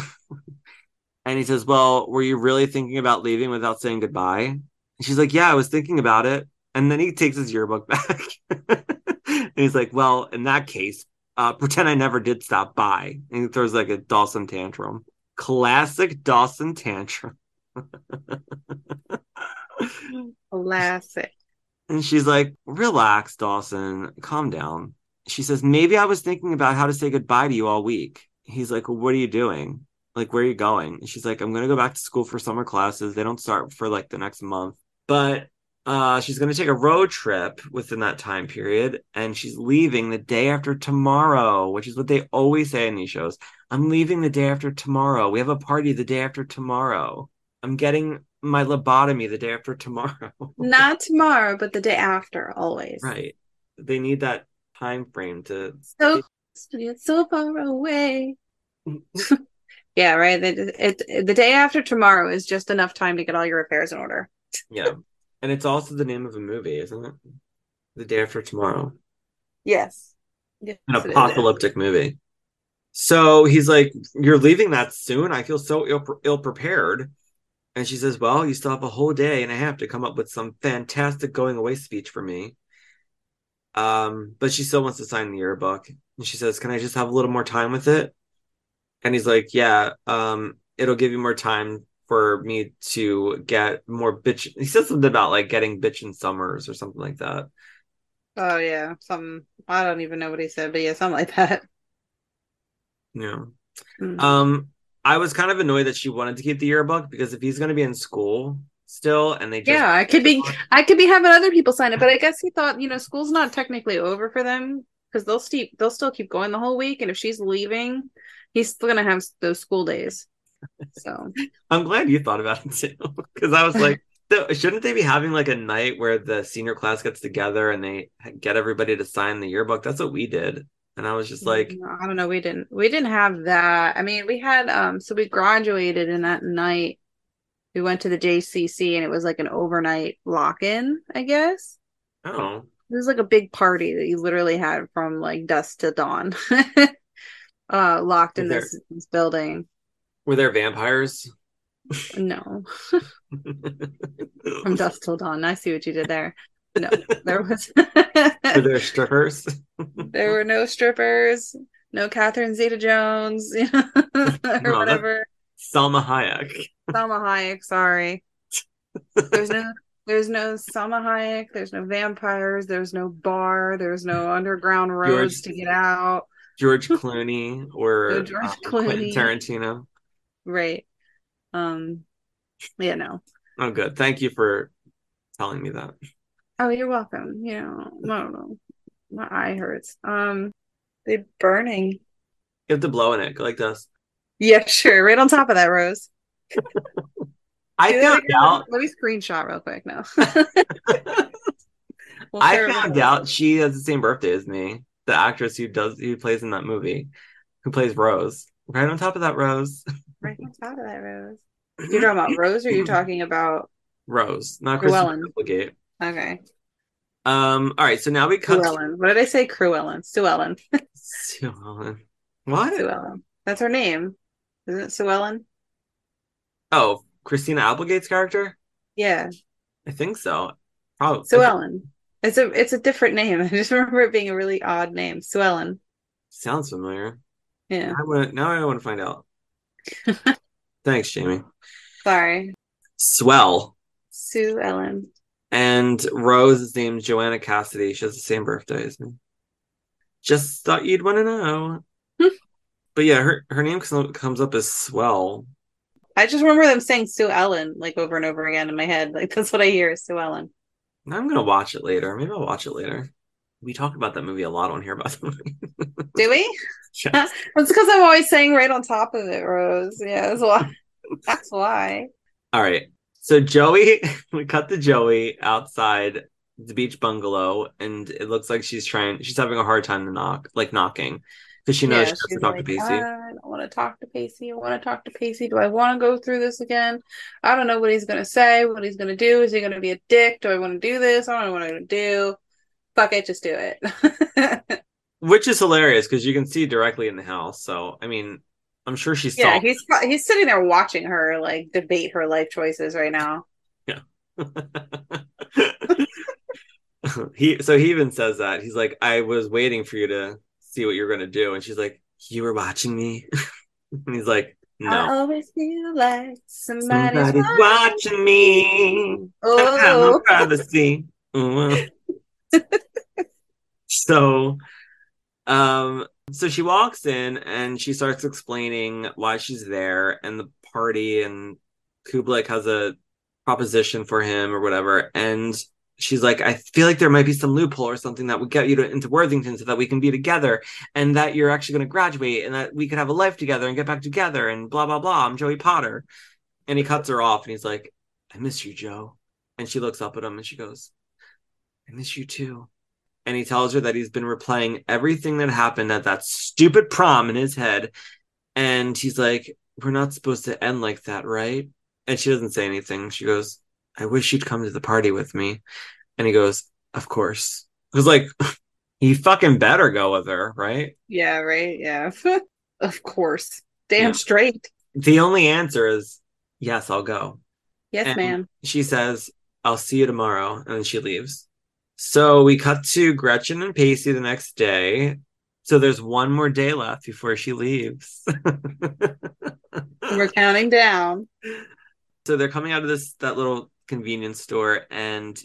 (laughs) and he says, Well, were you really thinking about leaving without saying goodbye? And she's like, Yeah, I was thinking about it. And then he takes his yearbook (laughs) back. and he's like, Well, in that case, uh, pretend I never did stop by. And he throws like a Dawson tantrum. Classic Dawson tantrum. (laughs) Classic. and she's like, Relax, Dawson, calm down. She says, Maybe I was thinking about how to say goodbye to you all week. He's like, well, What are you doing? Like, where are you going? And she's like, I'm going to go back to school for summer classes. They don't start for like the next month. But uh, she's going to take a road trip within that time period. And she's leaving the day after tomorrow, which is what they always say in these shows. I'm leaving the day after tomorrow. We have a party the day after tomorrow. I'm getting my lobotomy the day after tomorrow. (laughs) Not tomorrow, but the day after, always. Right. They need that time frame to So it's so far away. (laughs) Yeah, right. It, it, the day after tomorrow is just enough time to get all your affairs in order. yeah. And it's also the name of a movie, isn't it? The day after tomorrow. Yes. yes An apocalyptic movie. So he's like, You're leaving that soon? I feel so ill ill prepared. And she says, Well, you still have a whole day and a half to come up with some fantastic going away speech for me. Um, but she still wants to sign the yearbook. And she says, Can I just have a little more time with it? And he's like, Yeah, um, it'll give you more time for me to get more bitch. He says something about like getting bitch in summers or something like that. Oh yeah, something I don't even know what he said, but yeah, something like that. Yeah. Mm. Um, I was kind of annoyed that she wanted to keep the yearbook because if he's going to be in school still and they just yeah, I could be I could be having other people sign it, but I guess he thought, you know, school's not technically over for them because they'll still they'll still keep going the whole week, and if she's leaving, he's still gonna have those school days. So (laughs) I'm glad you thought about it too because I was (laughs) like, shouldn't they be having like a night where the senior class gets together and they get everybody to sign the yearbook? That's what we did, and I was just like, I don't know. We didn't. We didn't have that. I mean, we had. Um. So we graduated, and that night we went to the JCC, and it was like an overnight lock-in. I guess oh, it was like a big party that you literally had from like dusk to dawn, (laughs) uh, locked in there- this, this building. were there vampires? No, (laughs) from dusk till dawn. I see what you did there. No, there was. (laughs) were there strippers? (laughs) there were no strippers, no Catherine Zeta-Jones, (laughs) or No, whatever. Selma Hayek. Salma Hayek, sorry. There's no there's no Salma Hayek, there's no vampires, there's no bar, there's no underground roads George- to get out. George Clooney or No George um, Quentin Clooney. Tarantino. Right. Um yeah, no. Oh, good. Thank you for telling me that. Oh, you're welcome. You know, don't know. My eye hurts. Um they're burning. You have to blow in it go like this. Yeah, sure. Right on top of that, Rose. (laughs) I Do found out. Let me screenshot real quick now. (laughs) We'll I it found out she has the same birthday as me. The actress who does who plays in that movie, who plays Rose. Right on top of that, Rose. (laughs) right on top of that, Rose. You're talking about Rose or are you talking about Rose, not Llewellyn. Applegate. Okay. Um. All right. So now we cut. to- What did I say? Cruellen. Sue Ellen. (laughs) Sue Ellen. What? Sue Ellen. That's her name. Isn't it Sue Ellen? Oh, Christina Applegate's character. Yeah. I think so. Probably. Sue Ellen. It's a it's a different name. (laughs) I just remember it being a really odd name. Sue Ellen. Sounds familiar. Yeah. I want now. I want to find out. (laughs) Thanks, Jamie. Sorry. Swell. Sue Ellen. And Rose is named Joanna Cassidy. She has the same birthday as me. Just thought you'd want to know. Hmm. but yeah, her her name comes comes up as Swell. I just remember them saying Sue Ellen like over and over again in my head. Like that's what I hear is Sue Ellen. I'm gonna watch it later. Maybe I'll watch it later. We talk about that movie a lot on here, by the way. (laughs) Do we? Yes. (laughs) That's because I'm always saying right on top of it, Rose. Yeah, that's why. (laughs) that's why. All right. So Joey, (laughs) we cut to Joey outside the beach bungalow, and it looks like she's trying. She's having a hard time to knock, like knocking, because she knows Yeah, she has to talk like, to Pacey. Ah, I don't want to talk to Pacey. I want to talk to Pacey. Do I want to go through this again? I don't know what he's gonna say. What he's gonna do? Is he gonna be a dick? Do I want to do this? I don't know what I'm gonna do. Fuck it, just do it. (laughs) Which is hilarious because you can see directly in the house. So I mean, I'm sure she's yeah, he's he's sitting there watching her like debate her life choices right now. Yeah. (laughs) he so he even says that he's like, I was waiting for you to see what you're gonna do, and she's like, you were watching me. (laughs) and he's like, no. I always feel like somebody's, somebody's watching me. I have no Oh, privacy. Oh. (laughs) so, um, so she walks in and she starts explaining why she's there and the party, and Kublik has a proposition for him or whatever, and she's like, I feel like there might be some loophole or something that would get you to, into Worthington so that we can be together and that you're actually going to graduate and that we could have a life together and get back together and blah, blah, blah. I'm Joey Potter. And he cuts her off and he's like, I miss you, Joe. And she looks up at him and she goes, I miss you too. And he tells her that he's been replaying everything that happened at that stupid prom in his head. And he's like, We're not supposed to end like that, right? And she doesn't say anything. She goes, I wish you'd come to the party with me. And he goes, Of course. Because, like, (laughs) he fucking better go with her, right? yeah, right, yeah, (laughs) of course, damn Yeah. straight. The only answer is, Yes, I'll go. Yes, And ma'am. She says, I'll see you tomorrow. And then she leaves. So we cut to Gretchen and Pacey the next day. So there's one more day left before she leaves. We're counting down. (laughs) so they're coming out of this that little convenience store and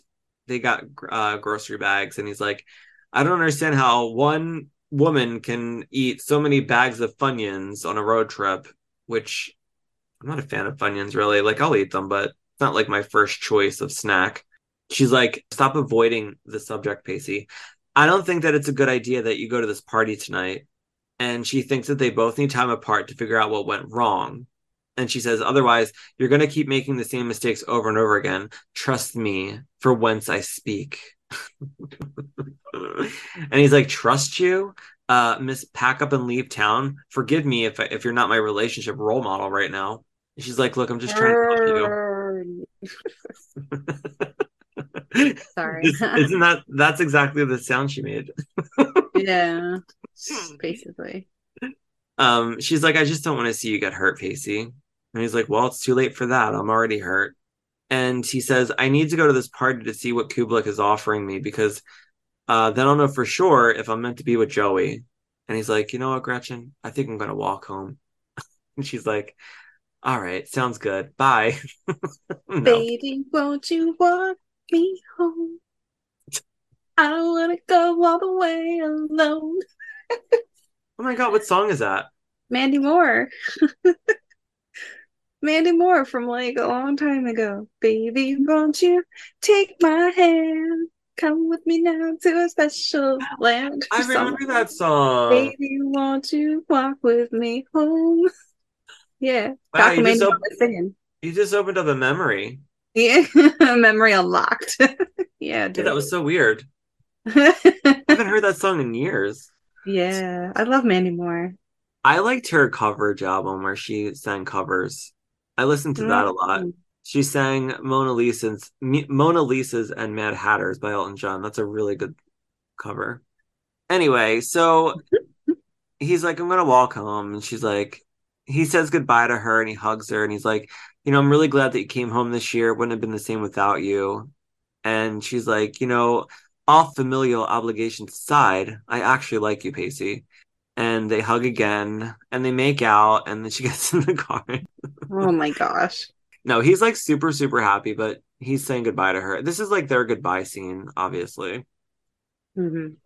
they got uh, grocery bags and he's like i don't understand how one woman can eat so many bags of funyuns on a road trip which i'm not a fan of funyuns really like i'll eat them but it's not like my first choice of snack she's like stop avoiding the subject pacey i don't think that it's a good idea that you go to this party tonight and she thinks that they both need time apart to figure out what went wrong and she says, otherwise, you're going to keep making the same mistakes over and over again. Trust me, for whence I speak. (laughs) and he's like, trust you? Uh, Miss Pack Up and Leave Town. Forgive me if, if you're not my relationship role model right now. And she's like, look, I'm just trying to help you. (laughs) Sorry. Isn't that, that's exactly the sound she made. (laughs) yeah, basically. Um, she's like, I just don't want to see you get hurt, Pacey. And he's like, Well, it's too late for that. I'm already hurt. And he says, I need to go to this party to see what Kublik is offering me because uh, then I'll know for sure if I'm meant to be with Joey. And he's like, You know what, Gretchen? I think I'm going to walk home. (laughs) and she's like, All right, sounds good. Bye. (laughs) no. Baby, won't you walk me home? I don't want to go all the way alone. (laughs) Oh my God, what song is that? Mandy Moore. (laughs) Mandy Moore from like a long time ago. Baby, won't you take my hand? Come with me now to a special land. I remember that song. Baby, won't you walk with me home? (laughs) Yeah, Wow, you Documented just, op- singing. you just opened up a memory. Yeah, (laughs) memory unlocked. (laughs) yeah, Dude, dude. that was so weird. I haven't (laughs) heard that song in years. yeah, I love Mandy Moore. I liked her coverage album where she sang covers. I listened to that a lot. Mm. She sang Mona Lisa's M- Mona Lisa's and Mad Hatters by Elton John. That's a really good cover. Anyway, so he's like, I'm gonna walk home, and she's like, he says goodbye to her and he hugs her and he's like, you know, I'm really glad that you came home this year. It wouldn't have been the same without you. And she's like, you know, all familial obligations aside, I actually like you, Pacey. And they hug again and they make out and then she (laughs) gets in the car. Oh my gosh. No, he's like super, super happy, but he's saying goodbye to her. This is like their goodbye scene, obviously. Mhm.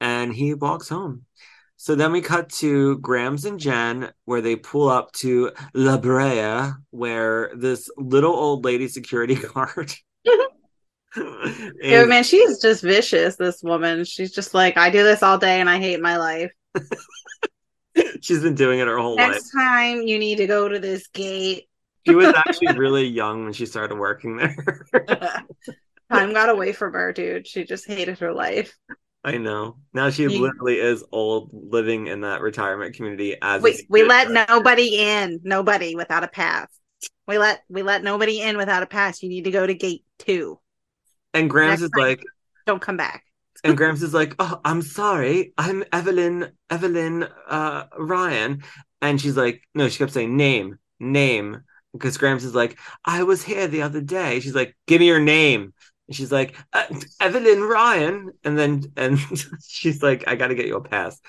And he walks home. So then we cut to Grams and Jen, where they pull up to La Brea, where this little old lady security (laughs) guard. (laughs) Is- man, she's just vicious. This woman, she's just like, I do this all day and I hate my life. (laughs) she's been doing it her whole life. Next time, you need to go to this gate. She was actually really young when she started working there. Time got away from her, dude. She just hated her life. I know. Now she literally is old, living in that retirement community as We we let guard. nobody in. Nobody without a pass. We let we let nobody in without a pass. You need to go to gate two. And Grams next is time. like, Don't come back. and (laughs) Grams is like, "Oh, I'm sorry, I'm Evelyn, Evelyn, uh, Ryan," and she's like, "No," she kept saying, "Name, name," because Grams is like, "I was here the other day." She's like, "Give me your name," and she's like, uh, "Evelyn Ryan," and then and (laughs) she's like, "I got to get you a pass,"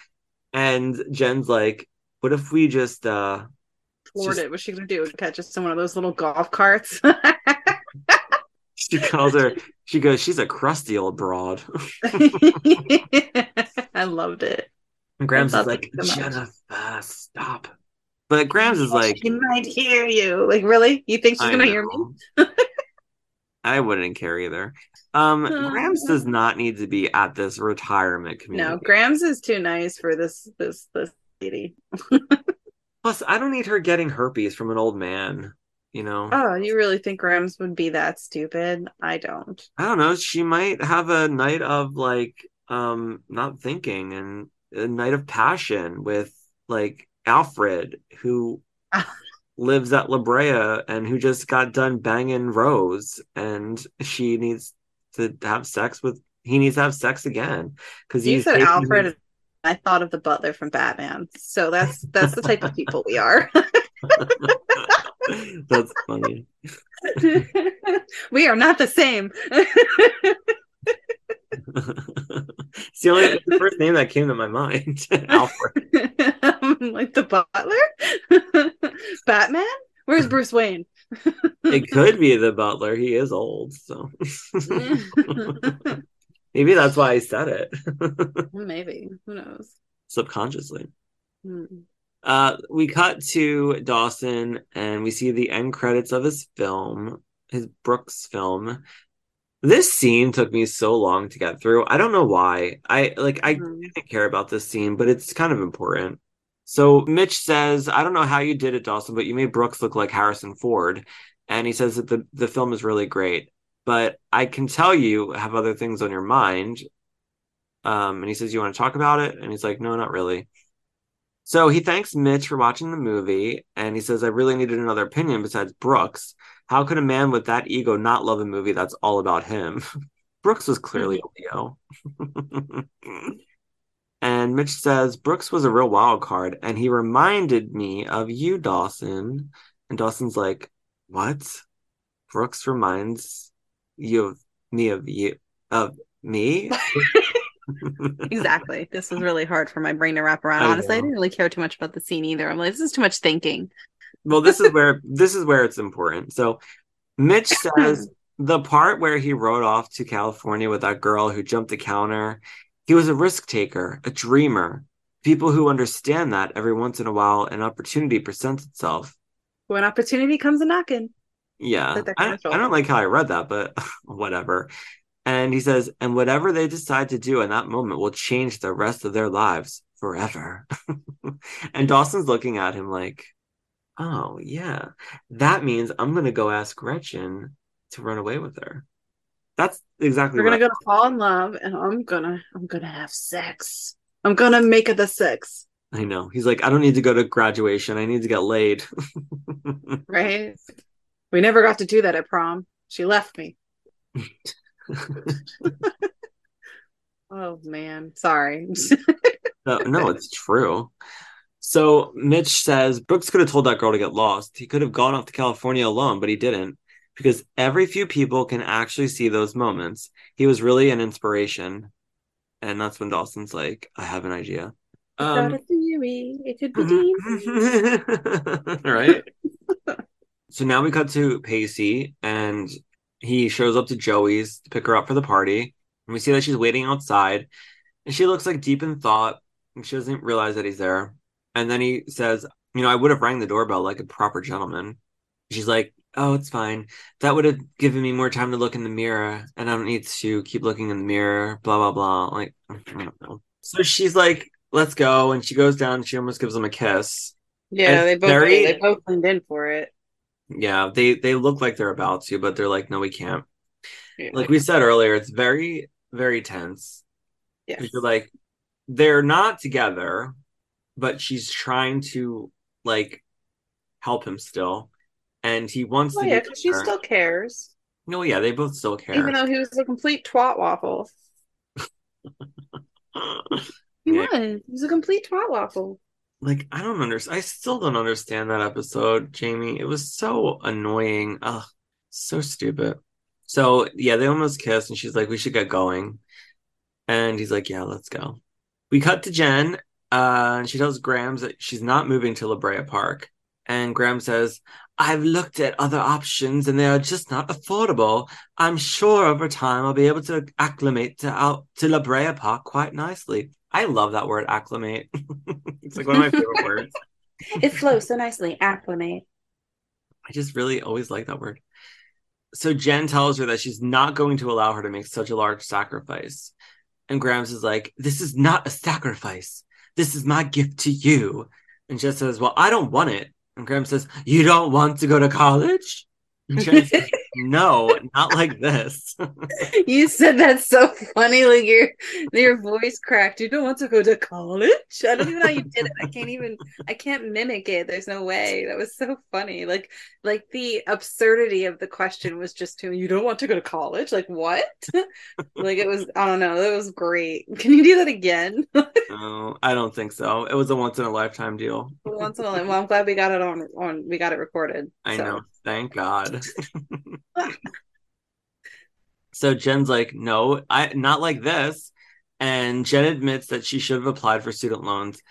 and Jen's like, "What if we just uh?" Floored it. What's she gonna do? Catch us in one of those little golf carts? (laughs) She calls her. She goes, "She's a crusty old broad." (laughs) I loved it. And Grams is like. Jennifer, stop. But Grams is like, she might hear you. Like, really? You think she's I gonna hear me? I wouldn't care either. Um, Uh. (laughs) Grams does not need to be at this retirement community. No, Grams is too nice for this this this lady. (laughs) Plus, I don't need her getting herpes from an old man. You know, Oh, you really think Grams would be that stupid? I don't. I don't know. She might have a night of like, um, not thinking and a night of passion with like Alfred, who (laughs) lives at La Brea and who just got done banging Rose, and she needs to have sex with. He needs to have sex again because You he's said Alfred. his- I thought of the butler from Batman. So that's that's the type of people we are. (laughs) That's funny. we are not the same. (laughs) it's the only the first name that came to my mind. (laughs) Alfred. (laughs) like the butler? (laughs) Batman? Where's Bruce Wayne? (laughs) It could be the butler. He is old, so maybe that's why I said it Maybe. Who knows? subconsciously. Hmm. Uh, we cut to Dawson and we see the end credits of his film, his Brooks film. This scene took me so long to get through. I don't know why. I like I Mhm. didn't care about this scene, but it's kind of important. So Mitch says, I don't know how you did it, Dawson, but you made Brooks look like Harrison Ford. And he says that the, the film is really great. But I can tell you have other things on your mind. Um, and he says, You want to talk about it? And he's like, No, not really. So he thanks Mitch for watching the movie, and he says, I really needed another opinion besides Brooks. How could a man with that ego not love a movie that's all about him? (laughs) Brooks was clearly a Leo. (laughs) and Mitch says, Brooks was a real wild card, and he reminded me of you, Dawson. And Dawson's like, What? Brooks reminds you of me of you of me? (laughs) Exactly. This was really hard for my brain to wrap around. I Honestly, I didn't really care too much about the scene either. I'm like, this is too much thinking. well this is where (laughs) this is where it's important so mitch (clears throat) says the part where he rode off to california with that girl who jumped the counter he was a risk taker a dreamer. People who understand that every once in a while an opportunity presents itself. When opportunity comes a knocking. yeah. I. I don't like how i read that but (laughs) whatever. And he says and whatever they decide to do in that moment will change the rest of their lives forever. (laughs) And dawson's looking at him like oh yeah. That means i'm gonna go ask gretchen to run away with her that's exactly We're gonna go fall in love, and I'm gonna I'm gonna have sex. I'm gonna make it the sex, i know he's like i don't need to go to graduation i need to get laid (laughs) right? We never got to do that at prom. She left me. (laughs) Oh man, sorry. No, no, it's true. So Mitch says Brooks could have told that girl to get lost. He could have gone off to California alone, but he didn't because every few people can actually see those moments. He was really an inspiration. And that's when Dawson's like, I have an idea. Um, a theory. It could be (laughs) right? So now we cut to Pacey and he shows up to Joey's to pick her up for the party. And we see that she's waiting outside and she looks like deep in thought and she doesn't realize that he's there. And then he says, You know, I would have rang the doorbell like a proper gentleman. She's like, Oh, it's fine. That would have given me more time to look in the mirror and I don't need to keep looking in the mirror, blah, blah, blah. Like, I don't know. So she's like, Let's go. And she goes down. She almost gives him a kiss. Yeah, they both very- they both leaned in for it. Yeah, they they look like they're about to, but they're like, no, we can't. Yeah. Like we said earlier, it's very very tense. 'Cause You're like, they're not together, but she's trying to like help him still, and he wants Well, to. yeah, because she still cares, No, yeah, they both still care. even though he was a complete twat waffle. He Yeah. was. He was a complete twat waffle. like I don't understand. I still don't understand that episode, Jamie. It was so annoying. Ugh, so stupid. So yeah, they almost kiss, and she's like, "We should get going," and he's like, "Yeah, let's go." We cut to Jen, uh, and she tells Grams that she's not moving to La Brea Park, and Grams says, "I've looked at other options, and they are just not affordable. I'm sure over time I'll be able to acclimate to out to La Brea Park quite nicely." I love that word, acclimate. (laughs) it's like one of my favorite (laughs) words. It flows so nicely. Acclimate. I just really always like that word. So Jen tells her that she's not going to allow her to make such a large sacrifice. And Grams is like, This is not a sacrifice. This is my gift to you. And Jen says, Well, I don't want it. And Grams says, You don't want to go to college? (laughs) And says, No, not like this. (laughs) You said that's so funny. Like your your voice cracked. You don't want to go to college? I don't even know how you did it. I can't even. I can't mimic it. There's no way. That was so funny. Like like the absurdity of the question was just to you don't want to go to college. Like what? (laughs) like it was. I don't know. That was great. Can you do that again? (laughs) no, I don't think so. It was a once in a lifetime deal. Once in a while. Well, I'm glad we got it on on. We got it recorded. I so. know. Thank God. so Jen's like, no, I not like this. And Jen admits that she should have applied for student loans.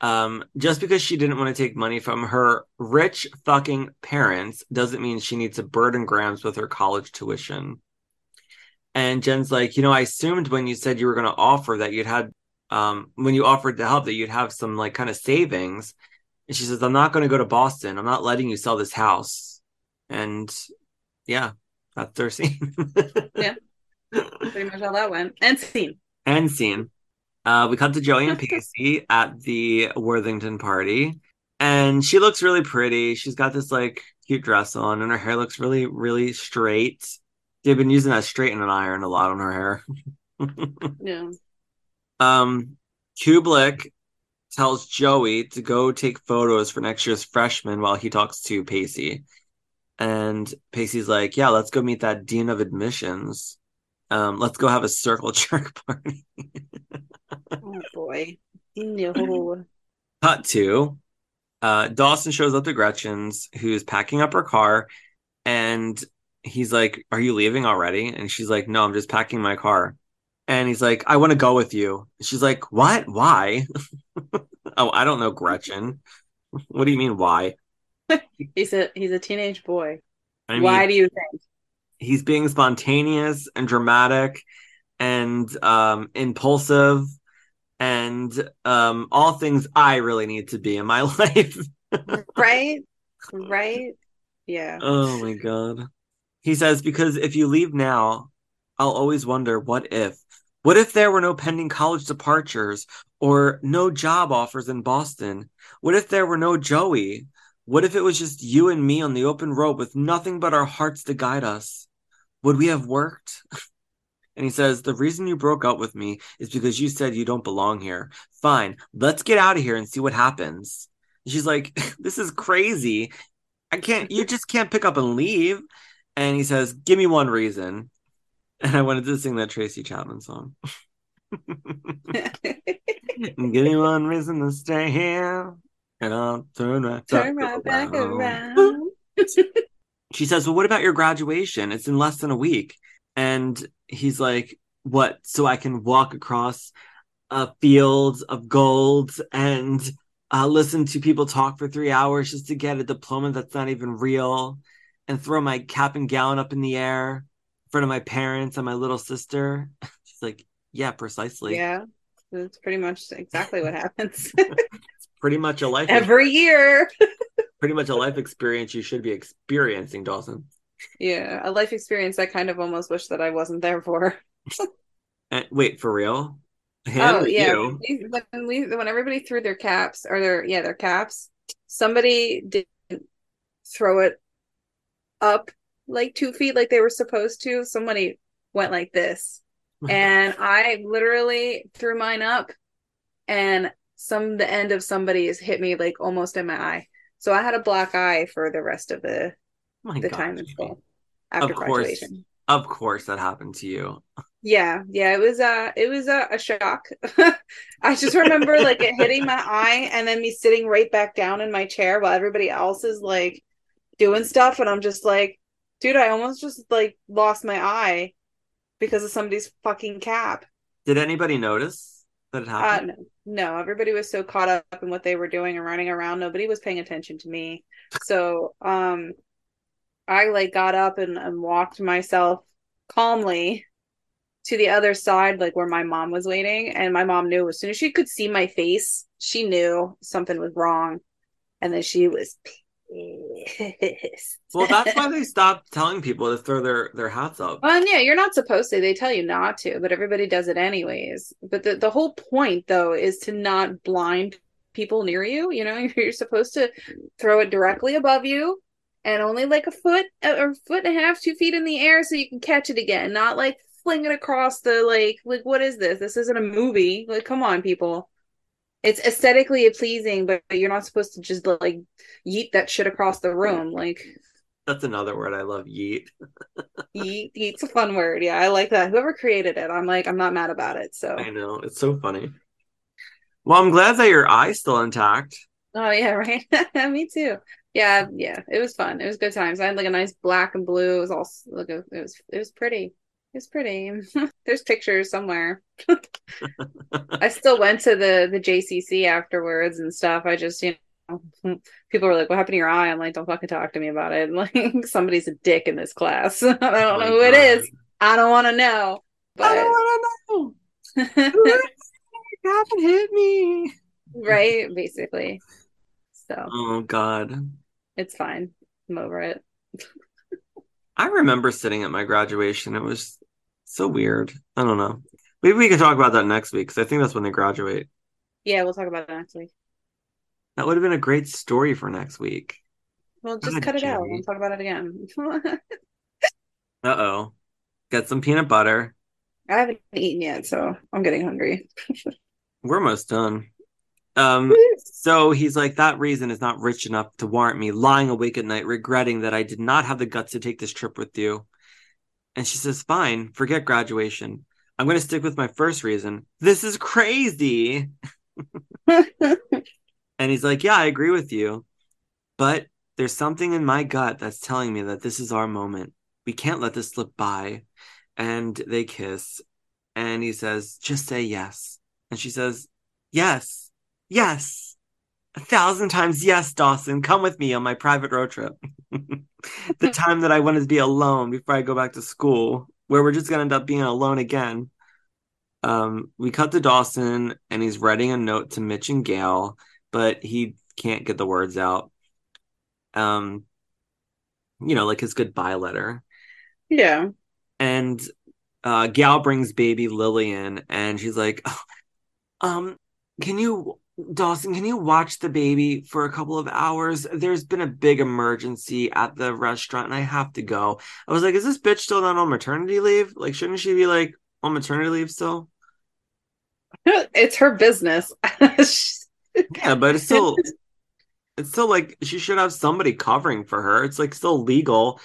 Um, just because she didn't want to take money from her rich fucking parents doesn't mean she needs to burden Grams with her college tuition. And Jen's like, you know, I assumed when you said you were going to offer that you'd had, um, when you offered to help, that you'd have some like kind of savings. And she says, I'm not going to go to Boston. I'm not letting you sell this house. And yeah, that's their scene. (laughs) Yeah. Pretty much how that went. And scene. And scene. Uh, we cut to Joey and (laughs) Pacey at the Worthington party, and she looks really pretty. She's got this like cute dress on, and her hair looks really, really straight. They've been using that straighten and iron a lot on her hair. (laughs) Yeah. um, Kublik tells Joey to go take photos for next year's freshman while he talks to Pacey. And Pacey's like, Yeah, let's go meet that dean of admissions. Um, let's go have a circle (laughs) jerk party. Oh boy. (laughs) No. Cut to uh, Dawson shows up to Gretchen's, who's packing up her car, and he's like, Are you leaving already? And she's like, No, I'm just packing my car. And he's like, I want to go with you. She's like, What? Why? (laughs) oh, I don't know, Gretchen. What do you mean, why? (laughs) He's a he's a teenage boy. I mean, Why do you think? he's being spontaneous and dramatic and um, impulsive and um, all things I really need to be in my (laughs) life. Right? Right? Yeah. Oh my god. He says, because if you leave now, I'll always wonder what if? What if there were no pending college departures or no job offers in Boston? What if there were no Joey? What if it was just you and me on the open road with nothing but our hearts to guide us? Would we have worked? (laughs) And he says, The reason you broke up with me is because you said you don't belong here. Fine, let's get out of here and see what happens. And she's like, (laughs) This is crazy. I can't, you just can't pick up and leave. And he says, Give me one reason. (laughs) And I wanted to sing that Tracy Chapman song. Give me one reason to stay here. And I'll turn right, Turn back right back around. around. (laughs) She says, Well, what about your graduation? It's in less than a week. And he's like, What? So I can walk across a field of gold and uh, listen to people talk for three hours just to get a diploma that's not even real and throw my cap and gown up in the air in front of my parents and my little sister. (laughs) She's like, yeah, precisely. Yeah. That's pretty much exactly what happens (laughs) Pretty much a life every year. (laughs) pretty much a life experience you should be experiencing, Dawson. Yeah, a life experience I kind of almost wish that I wasn't there for. And, wait, for real? Him oh yeah, when we when everybody threw their caps or their yeah their caps, somebody didn't throw it up like two feet like they were supposed to. Somebody went like this, (laughs) and I literally threw mine up, and some the end of somebody's hit me like almost in my eye. So I had a black eye for the rest of the My the God, time in school after Of course. graduation. Of course that happened to you. Yeah, yeah, it was uh it was a, a shock. (laughs) I just remember like it hitting my eye and then me sitting right back down in my chair while everybody else is like doing stuff and I'm just like, dude, I almost just like lost my eye because of somebody's fucking cap. Did anybody notice that it Uh happened? no, no, everybody was so caught up in what they were doing and running around, nobody was paying attention to me. So, um I like got up and, and walked myself calmly to the other side, like where my mom was waiting. And my mom knew as soon as she could see my face, she knew something was wrong. And then she was pissed. Well, that's why (laughs) they stopped telling people to throw their, their hats up. Well, yeah, you're not supposed to. They tell you not to, but everybody does it anyways. But the, the whole point, though, is to not blind people near you. You know, (laughs) you're supposed to throw it directly above you and only like a foot or foot and a half, two feet in the air so you can catch it again. Not like fling it across the like, like, what is this? This isn't a movie. Like, come on, people. It's aesthetically pleasing, but you're not supposed to just like yeet that shit across the room. Like, That's another word I love, yeet. Yeet, yeet's a fun word. Yeah, I like that. Whoever created it, I'm like, I'm not mad about it. So, I know. It's so funny. Well, I'm glad that your eye's still intact. oh yeah, (laughs) right. (laughs) Me too. Yeah, yeah. It was fun. It was good times. I had like a nice black and blue. It was all look. It was it was pretty. It was pretty. (laughs) There's pictures somewhere. (laughs) I still went to the the JCC afterwards and stuff. I just you know (laughs) people were like, "What happened to your eye?" I'm like, "Don't fucking talk to me about it." Like somebody's a dick in this class. I don't Oh know who it God. is. I don't want to know. I don't want to know. Who haven't hit me. right basically so Oh God. it's fine i'm over it I remember sitting at my graduation. It was so weird. I don't know. Maybe we can talk about that next week because I think that's when they graduate. yeah we'll talk about it next week That would have been a great story for next week. well just God, cut it out and talk about it again (laughs) Uh oh. Get some peanut butter. i haven't eaten yet so i'm getting hungry (laughs) We're almost done. Um, so he's like, that reason is not rich enough to warrant me lying awake at night, regretting that I did not have the guts to take this trip with you. And she says, fine, forget graduation. I'm going to stick with my first reason. This is crazy. (laughs) And he's like, yeah, I agree with you. But there's something in my gut that's telling me that this is our moment. We can't let this slip by. And they kiss. And he says, just say yes. And she says, yes, yes. A thousand times yes, Dawson. Come with me on my private road trip. (laughs) the time that I wanted to be alone before I go back to school, where we're just going to end up being alone again. Um, we cut to Dawson, and he's writing a note to Mitch and Gail, but he can't get the words out. Um, you know, like his goodbye letter. yeah And uh, Gail brings baby Lily in, and she's like, "Oh, um, can you, Dawson, can you watch the baby for a couple of hours? There's been a big emergency at the restaurant, and I have to go. I was like, is this bitch still not on maternity leave? Like, shouldn't she be like on maternity leave still? (laughs) it's her business (laughs) Yeah, but it's still, it's still like she should have somebody covering for her. It's like still legal,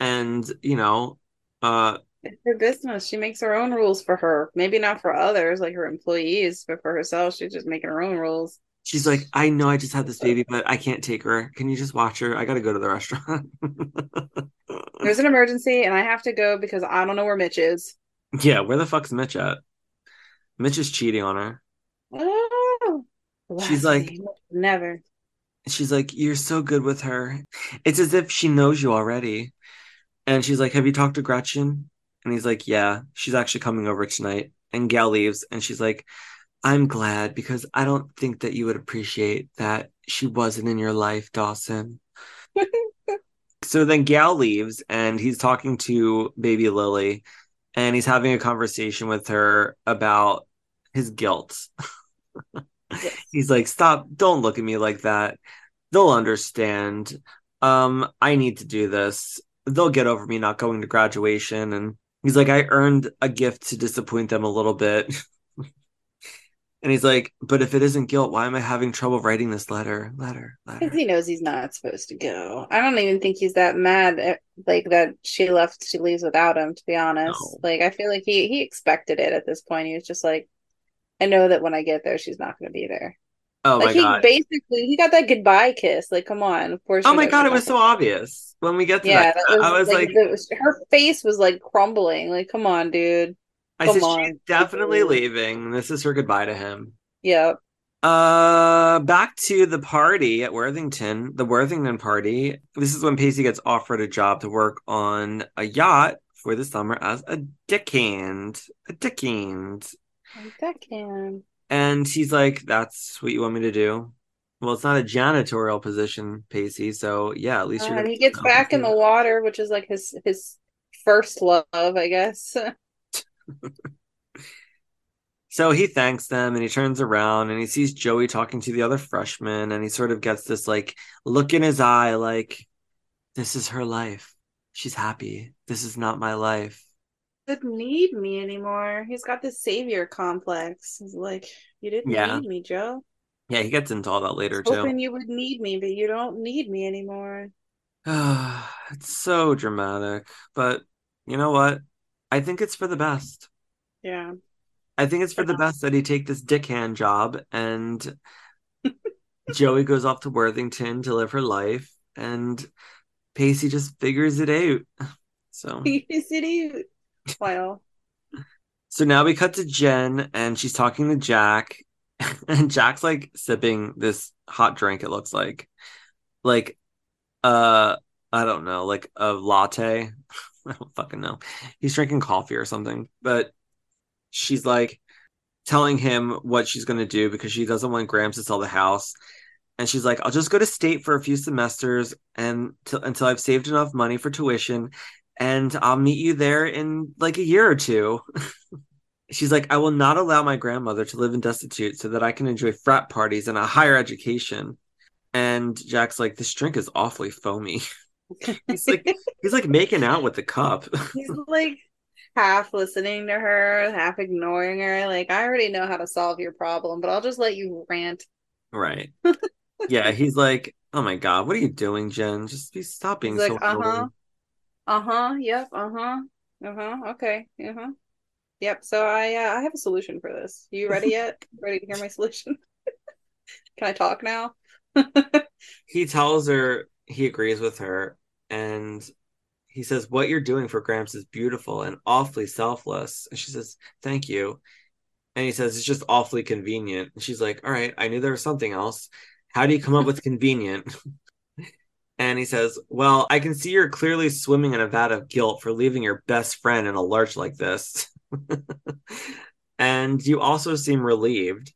and you know, uh, it's her business she makes her own rules for her maybe not for others like her employees but for herself she's just making her own rules She's like, I know I just had this baby, but I can't take her. Can you just watch her? I gotta go to the restaurant. (laughs) there's an emergency and i have to go because i don't know where mitch is yeah, where the fuck's Mitch at? Mitch is cheating on her. oh She's like- never. she's like, You're so good with her. It's as if she knows you already. And she's like, Have you talked to Gretchen? And he's like, Yeah, she's actually coming over tonight. And Gail leaves and she's like, I'm glad because I don't think that you would appreciate that she wasn't in your life, Dawson. (laughs) so then Gail leaves and he's talking to baby Lily and he's having a conversation with her about his guilt. Yes. (laughs) He's like, "Stop, don't look at me like that. They'll understand. Um I need to do this. They'll get over me not going to graduation." And he's like, "I earned a gift to disappoint them a little bit." (laughs) and he's like, "But if it isn't guilt, why am I having trouble writing this letter? Letter, Because letter." he knows he's not supposed to go. I don't even think he's that mad at, like that she left she leaves without him, to be honest. No. Like I feel like he he expected it at this point. He was just like, I know that when I get there she's not gonna be there. Oh like my he god. basically he got that goodbye kiss. Like, come on, of course. Oh my god, it was so obvious when we get to Yeah, that. that was, I was like, was- her face was like crumbling. Like, come on, dude. I come said on, she's definitely leaving. This is her goodbye to him. Yep. Uh, back to the party at Worthington, the Worthington party. This is when Pacey gets offered a job to work on a yacht for the summer as a deckhand. A deckhand. A can. And he's like, That's what you want me to do? Well, it's not a janitorial position, Pacey. So yeah, at least uh, you're and he gets back in the water, which is like his his first love, I guess. (laughs) So he thanks them and he turns around and he sees Joey talking to the other freshman and he sort of gets this like look in his eye like this is her life. She's happy. This is not my life. Didn't need me anymore. He's got this savior complex. He's like, you didn't Yeah. need me, Joe. Yeah, he gets into all that later too. hoping you would need me, but you don't need me anymore. (sighs) (sighs) it's so dramatic, but you know what? I think it's for the best. Yeah. I think it's for the best that he take this dickhand job and (laughs) Joey goes off to Worthington to live her life and Pacey just figures it out. (sighs) So He's idiot. Wow. so now we cut to Jen and she's talking to Jack (laughs) and Jack's like sipping this hot drink it looks like. Like uh I don't know, like a latte. (laughs) I don't fucking know. He's drinking coffee or something, but she's like telling him what she's going to do because she doesn't want Grams to sell the house. And she's like, I'll just go to state for a few semesters and till until I've saved enough money for tuition, and I'll meet you there in like a year or two. (laughs) she's like, I will not allow my grandmother to live in destitute so that I can enjoy frat parties and a higher education. And Jack's like, this drink is awfully foamy. (laughs) he's like, he's like making out with the cup. (laughs) He's like half listening to her, half ignoring her. Like, I already know how to solve your problem, but I'll just let you rant. Right. yeah, he's like, "Oh my god, what are you doing, Jen? Just be stop being He's so like, uh huh. Annoying." Uh huh. Yep. Uh huh. Uh huh. Okay. Uh huh. Yep. So I uh, I have a solution for this. You ready (laughs) yet? ready to hear my solution? (laughs) Can I talk now? (laughs) He tells her he agrees with her and he says, What you're doing for Grams is beautiful and awfully selfless. And she says, Thank you. And he says, It's just awfully convenient. And she's like, All right, I knew there was something else. How do you come up with convenient? And he says, Well, I can see you're clearly swimming in a vat of guilt for leaving your best friend in a lurch like this. (laughs) and you also seem relieved.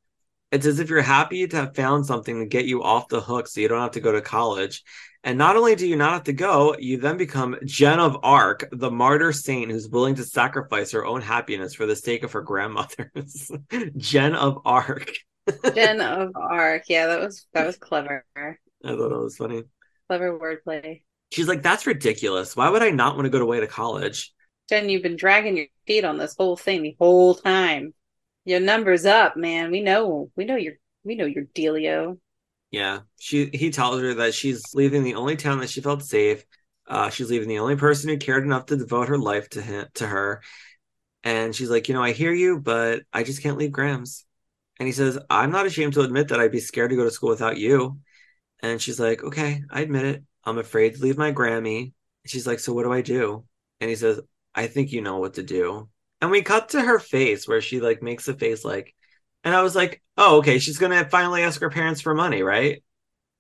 It's as if you're happy to have found something to get you off the hook so you don't have to go to college. And not only do you not have to go, you then become Jen of Arc, the martyr saint who's willing to sacrifice her own happiness for the sake of her grandmother's. (laughs) Jen of Arc. Jen of Arc. Yeah, that was that was clever. I thought that was funny. Clever wordplay. She's like, That's ridiculous. Why would I not want to go away to college? Jen, you've been dragging your feet on this whole thing the whole time. Your number's up, man. We know. We know your we know your dealio. Yeah, she he tells her that she's leaving the only town that she felt safe. Uh, she's leaving the only person who cared enough to devote her life to him to her. And she's like, you know, I hear you, but I just can't leave Grams. And he says, I'm not ashamed to admit that I'd be scared to go to school without you. And she's like, okay, I admit it. I'm afraid to leave my Grammy. She's like, so what do I do? And he says, I think you know what to do. And we cut to her face where she like makes a face like, And I was like, oh, okay, she's gonna finally ask her parents for money, right?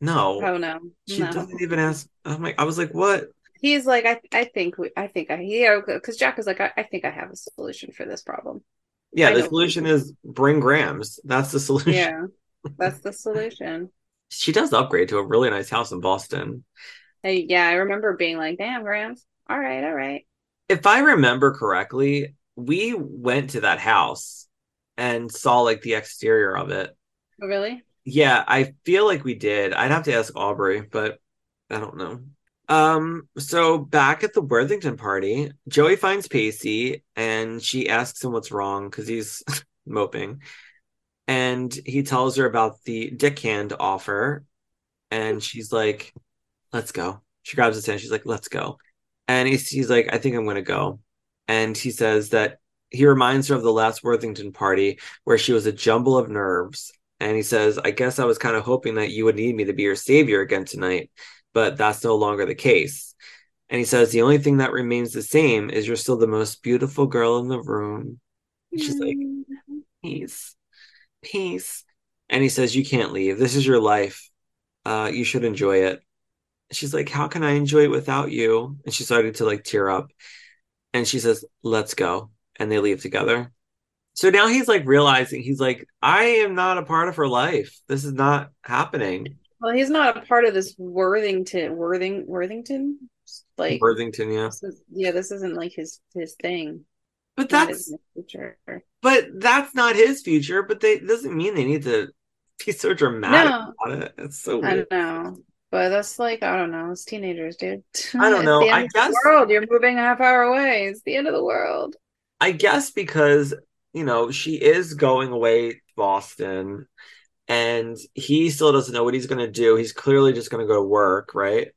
No, Oh no, she no. doesn't even ask. I'm like, I was like, what? He's like, I, I think, we, I think, I, yeah, because Jack is like, I, I think I have a solution for this problem. Yeah, I the solution is bring grams. That's the (laughs) solution. Yeah, that's the solution. She does upgrade to a really nice house in Boston. Hey, yeah, I remember being like, damn, Grams. All right, all right. If I remember correctly, we went to that house and saw like the exterior of it. Oh, really? Yeah, I feel like we did. I'd have to ask Aubrey, but I don't know. Um, so back at the Worthington party, Joey finds Pacey and she asks him what's wrong because he's (laughs) moping. And he tells her about the dick hand offer. And hmm. she's like, let's go. She grabs his hand. She's like, let's go. And he's, he's like, I think I'm going to go. And he says that he reminds her of the last Worthington party where she was a jumble of nerves. And he says, I guess I was kind of hoping that you would need me to be your savior again tonight, but that's no longer the case. And he says, The only thing that remains the same is you're still the most beautiful girl in the room. And she's like, mm-hmm. Peace, peace. And he says, You can't leave. This is your life. Uh, you should enjoy it. She's like, How can I enjoy it without you? And she started to like tear up. And she says, Let's go. And they leave together. So now he's like realizing he's like, I am not a part of her life. This is not happening. Well, he's not a part of this Worthington, Worthing, Worthington. Like, Worthington, yeah. this is, yeah, this isn't like his his thing. But that's future. but that's not his future. But they doesn't mean they need to be so dramatic No. about it. It's so I weird. don't know, but that's like I don't know. It's teenagers, dude. (laughs) I don't It's know. the end I of the guess- world. You're moving a half hour away. It's the end of the world. I guess because you know she is going away to Boston, and he still doesn't know what he's going to do. He's clearly just going to go to work, right?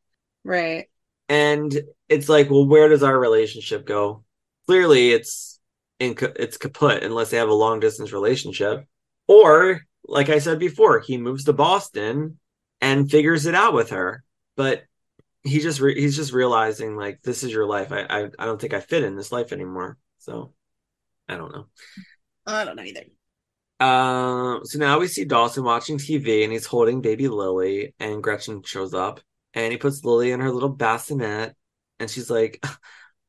Right. And it's like, well, where does our relationship go? Clearly, it's in it's kaput unless they have a long distance relationship, or like I said before, he moves to Boston and figures it out with her. But he just re- he's just realizing like this is your life. I, I I don't think I fit in this life anymore. So I don't know. I don't know either. Um, so now we see Dawson watching TV and he's holding baby Lily, and Gretchen shows up and he puts Lily in her little bassinet, and she's like,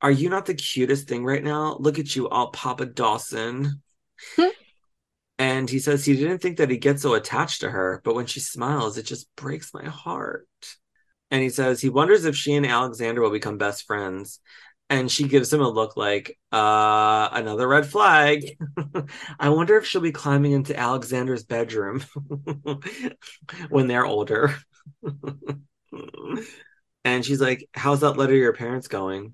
Are you not the cutest thing right now? Look at you, all Papa Dawson. Hmm. and he says he didn't think that he'd get so attached to her, but when she smiles, it just breaks my heart. And he says he wonders if she and Alexander will become best friends. And she gives him a look like, uh, another red flag. (laughs) I wonder if she'll be climbing into Alexander's bedroom (laughs) when they're older. (laughs) and she's like, How's that letter your parents going?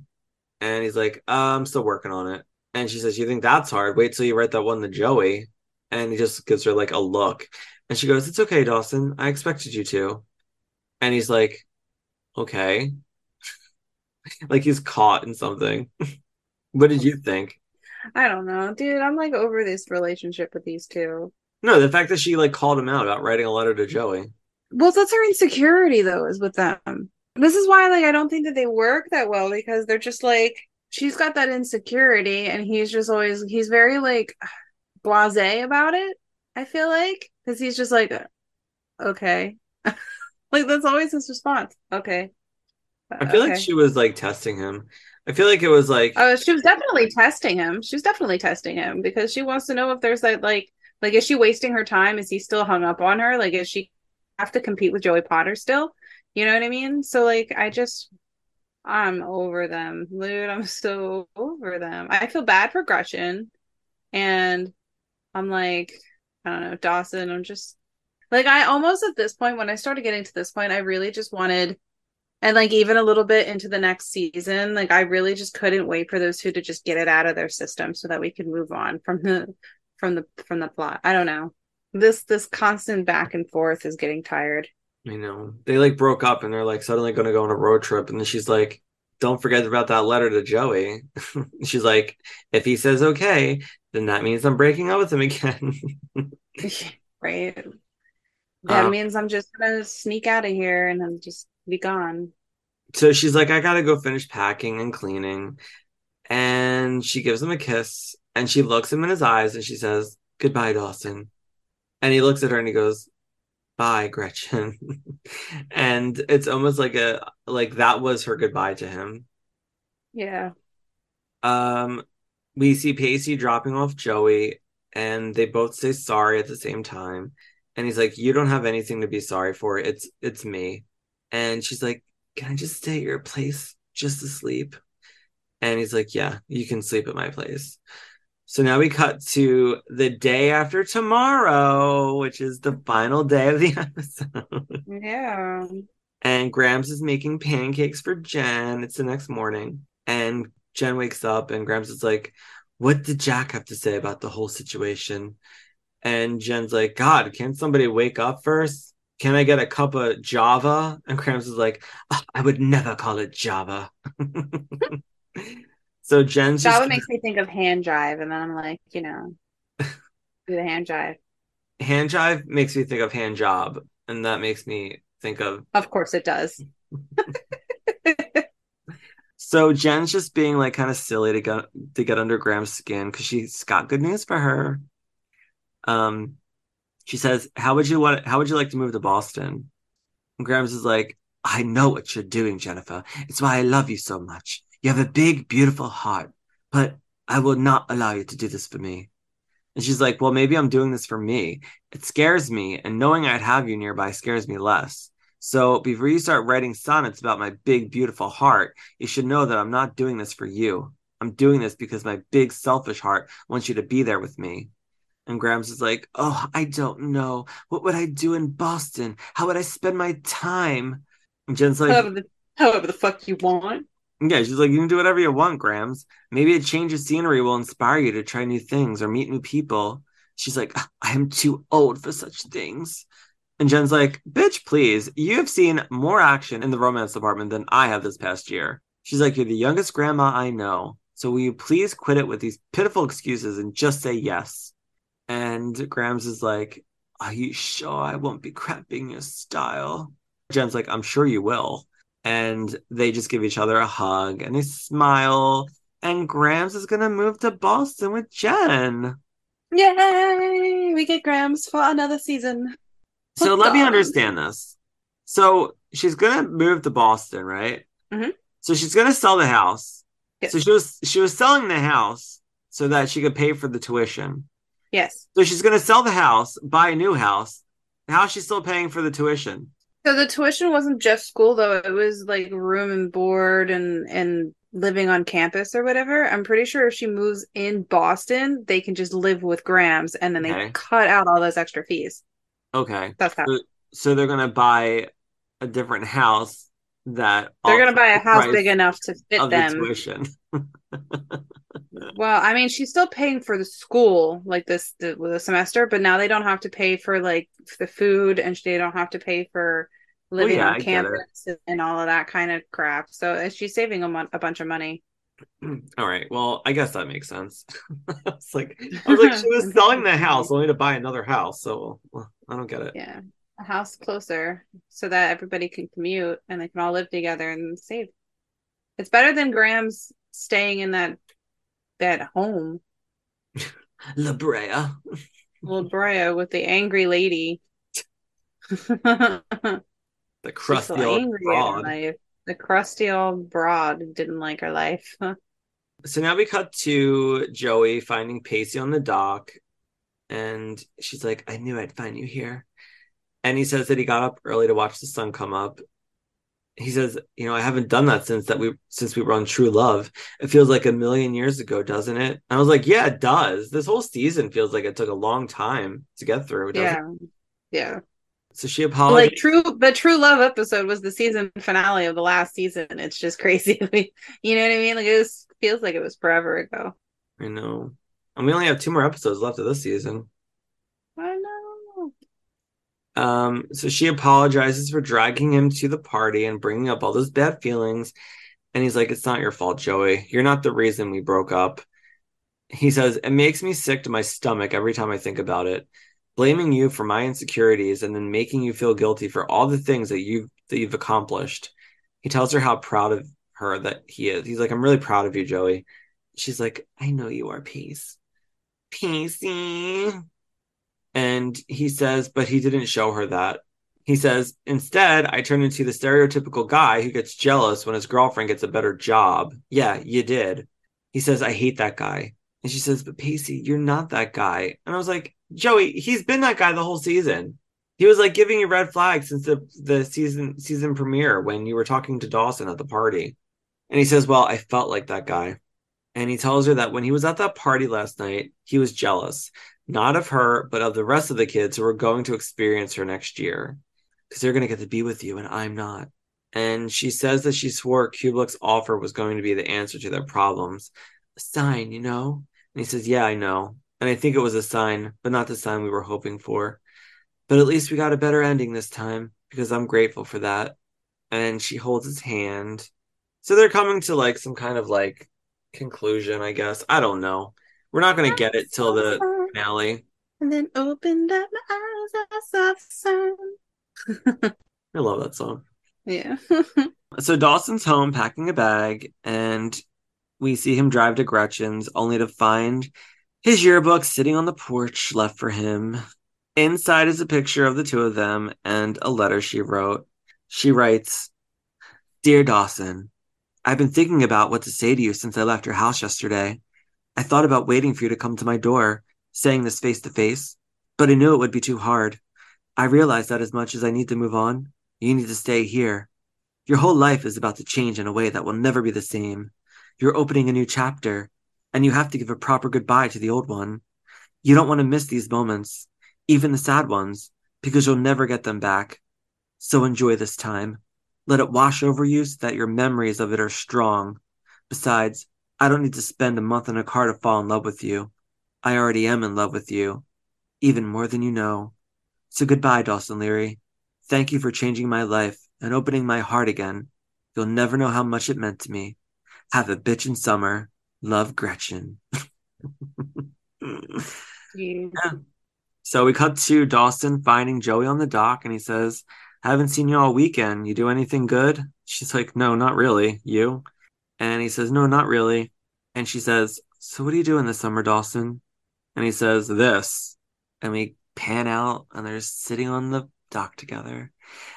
And he's like, uh, I'm still working on it. And she says, You think that's hard? Wait till you write that one to Joey. And he just gives her like a look. And she goes, It's okay, Dawson. I expected you to. And he's like, Okay. (laughs) like he's caught in something. (laughs) what did you think? I don't know, dude. I'm like over this relationship with these two. No, the fact that she like called him out about writing a letter to Joey. Well, that's her insecurity though, is with them. This is why like I don't think that they work that well because they're just like she's got that insecurity and he's just always he's very like blasé about it. I feel like because he's just like uh, okay, (laughs) like that's always his response. Okay, uh, I feel like she was like testing him. I feel like it was like Oh, she was definitely testing him. She was definitely testing him because she wants to know if there's that like like is she wasting her time? Is he still hung up on her? Like is she have to compete with Joey Potter still? You know what I mean? So like I just I'm over them. Dude, I'm (laughs) so over them. I feel bad for Gretchen and I'm like, I don't know, Dawson, I'm just like I almost at this point when I started getting to this point, I really just wanted and like even a little bit into the next season, like I really just couldn't wait for those two to just get it out of their system so that we could move on from the from the from the plot. I don't know. This this constant back and forth is getting tired. You know, they like broke up and they're like suddenly gonna go on a road trip and then she's like, Don't forget about that letter to Joey. (laughs) she's like, if he says okay, then that means I'm breaking up with him again. (laughs) right? That Um, means I'm just gonna sneak out of here and then just be gone. so she's like, I gotta go finish packing and cleaning. And she gives him a kiss and she looks him in his eyes and she says, Goodbye, Dawson. And he looks at her and he goes, Bye, Gretchen. (laughs) and it's almost like a like that was her goodbye to him. Yeah. Um we see Pacey dropping off Joey and they both say sorry at the same time. And he's like, You don't have anything to be sorry for. It's it's me. And she's like, Can I just stay at your place just to sleep? And he's like, Yeah, you can sleep at my place. So now we cut to the day after tomorrow, which is the final day of the (laughs) episode. Yeah. And Grams is making pancakes for Jen. It's the next morning. And Jen wakes up and Grams is like, What did Jack have to say about the whole situation? And Jen's like, God, can't somebody wake up first? Can I get a cup of Java? And Grams is like, oh, I would never call it Java. (laughs) (laughs) so Jen's Java just makes me think of hand jive, and then I'm like, you know, (laughs) do the hand jive. hand jive makes me think of hand job, and that makes me think of Of course it does. (laughs) so Jen's just being like kind of silly to get to get under Grams' skin because she's got good news for her. Um, she says, "How would you want? How would you like to move to Boston?" And Grams is like, "I know what you're doing, Jennifer. It's why I love you so much. You have a big, beautiful heart, but I will not allow you to do this for me." And she's like, "Well, maybe I'm doing this for me. It scares me, and knowing I'd have you nearby scares me less." So before you start writing sonnets about my big, beautiful heart, you should know that I'm not doing this for you. I'm doing this because my big, selfish heart wants you to be there with me. And Grams is like, Oh, I don't know. What would I do in Boston? How would I spend my time? And Jen's like, however, the, however the fuck you want. Yeah, she's like, You can do whatever you want, Grams. Maybe a change of scenery will inspire you to try new things or meet new people. She's like, I am too old for such things. And Jen's like, bitch, please. You have seen more action in the romance department than I have this past year. She's like, You're the youngest grandma I know. So will you please quit it with these pitiful excuses and just say yes? And Grams is like, Are you sure I won't be cramping your style? Jen's like, I'm sure you will. And they just give each other a hug and they smile. And Grams is going to move to Boston with Jen. Yay! We get Grams for another season. So let me understand this. So she's gonna move to Boston, right? Mhm. So she's gonna sell the house. Yes. So she was she was selling the house so that she could pay for the tuition. Yes. So she's gonna sell the house, buy a new house. How is she still paying for the tuition? So the tuition wasn't just school though; it was like room and board and and living on campus or whatever. I'm pretty sure if she moves in Boston, they can just live with Grams, and then they Okay. cut out all those extra fees. Okay. That's how So, so they're gonna buy a different house that they're gonna buy a house big enough to fit of the them. tuition. (laughs) (laughs) Well, I mean, she's still paying for the school like this the, the semester, but now they don't have to pay for like the food, and they don't have to pay for living yeah, on get campus and all of that kind of crap. So uh, she's saving a, mon- a bunch of money. (clears throat) All right. Well, I guess that makes sense. (laughs) it's like I (laughs) was like, she was selling the house only to buy another house. So well, I don't get it. Yeah, a house closer so that everybody can commute and they can all live together and save. It's better than Grams staying in that that home, La Brea. La Brea, with the angry lady. (laughs) The crusty so old angry broad. life. The crusty old broad didn't like her life. (laughs) So now we cut to Joey finding Pacey on the dock, and she's like, I knew I'd find you here. And he says that he got up early to watch the sun come up. He says, you know, I haven't done that since that we since we were on True Love. It feels like a million years ago, doesn't it? And I was like, yeah, it does. This whole season feels like it took a long time to get through. doesn't it? yeah, yeah. So she apologized. Like true, the True Love episode was the season finale of the last season. It's just crazy. (laughs) you know what I mean? Like it was, feels like it was forever ago. I know. And we only have two more episodes left of this season. Um, so she apologizes for dragging him to the party and bringing up all those bad feelings. And he's like, It's not your fault, Joey. You're not the reason we broke up. He says, It makes me sick to my stomach every time I think about it. Blaming you for my insecurities and then making you feel guilty for all the things that you've that you've accomplished. He tells her how proud of her that he is. He's like, I'm really proud of you, Joey. She's like, I know you are, Peace. Peacey. And he says, but he didn't show her that. He says, instead, I turned into the stereotypical guy who gets jealous when his girlfriend gets a better job. Yeah, you did. He says, I hate that guy. And she says, but Pacey, you're not that guy. And I was like, Joey, he's been that guy the whole season. He was like giving you red flags since the, the season season premiere when you were talking to Dawson at the party. And he says, Well, I felt like that guy. And he tells her that when he was at that party last night, he was jealous, not of her, but of the rest of the kids who are going to experience her next year. Because they're going to get to be with you, and I'm not. And she says that she swore Kubelik's offer was going to be the answer to their problems. A sign, you know? And he says, Yeah, I know. And I think it was a sign, but not the sign we were hoping for. But at least we got a better ending this time because I'm grateful for that. And she holds his hand. So they're coming to like some kind of like conclusion, I guess. I don't know. We're not going to get it till the finale. And then opened up my eyes, I saw the sun. (laughs) I love that song. Yeah. (laughs) So Dawson's home packing a bag, and we see him drive to Gretchen's only to find his yearbook sitting on the porch left for him. Inside is a picture of the two of them and a letter she wrote. She writes, Dear Dawson, I've been thinking about what to say to you since I left your house yesterday. I thought about waiting for you to come to my door, saying this face to face, but I knew it would be too hard. I realized that as much as I need to move on, you need to stay here. Your whole life is about to change in a way that will never be the same. You're opening a new chapter, and you have to give a proper goodbye to the old one. You don't want to miss these moments, even the sad ones, because you'll never get them back. So enjoy this time. Let it wash over you so that your memories of it are strong. Besides, I don't need to spend a month in a car to fall in love with you. I already am in love with you, even more than you know. So goodbye, Dawson Leery. Thank you for changing my life and opening my heart again. You'll never know how much it meant to me. Have a bitchin' summer. Love Gretchen. Yeah. (laughs) So we cut to Dawson finding Joey on the dock and he says, Haven't seen you all weekend. You do anything good? She's like, No, not really. You? And he says, No, not really. And she says, So what are you doing this summer, Dawson? And he says, This. And we pan out and they're sitting on the dock together.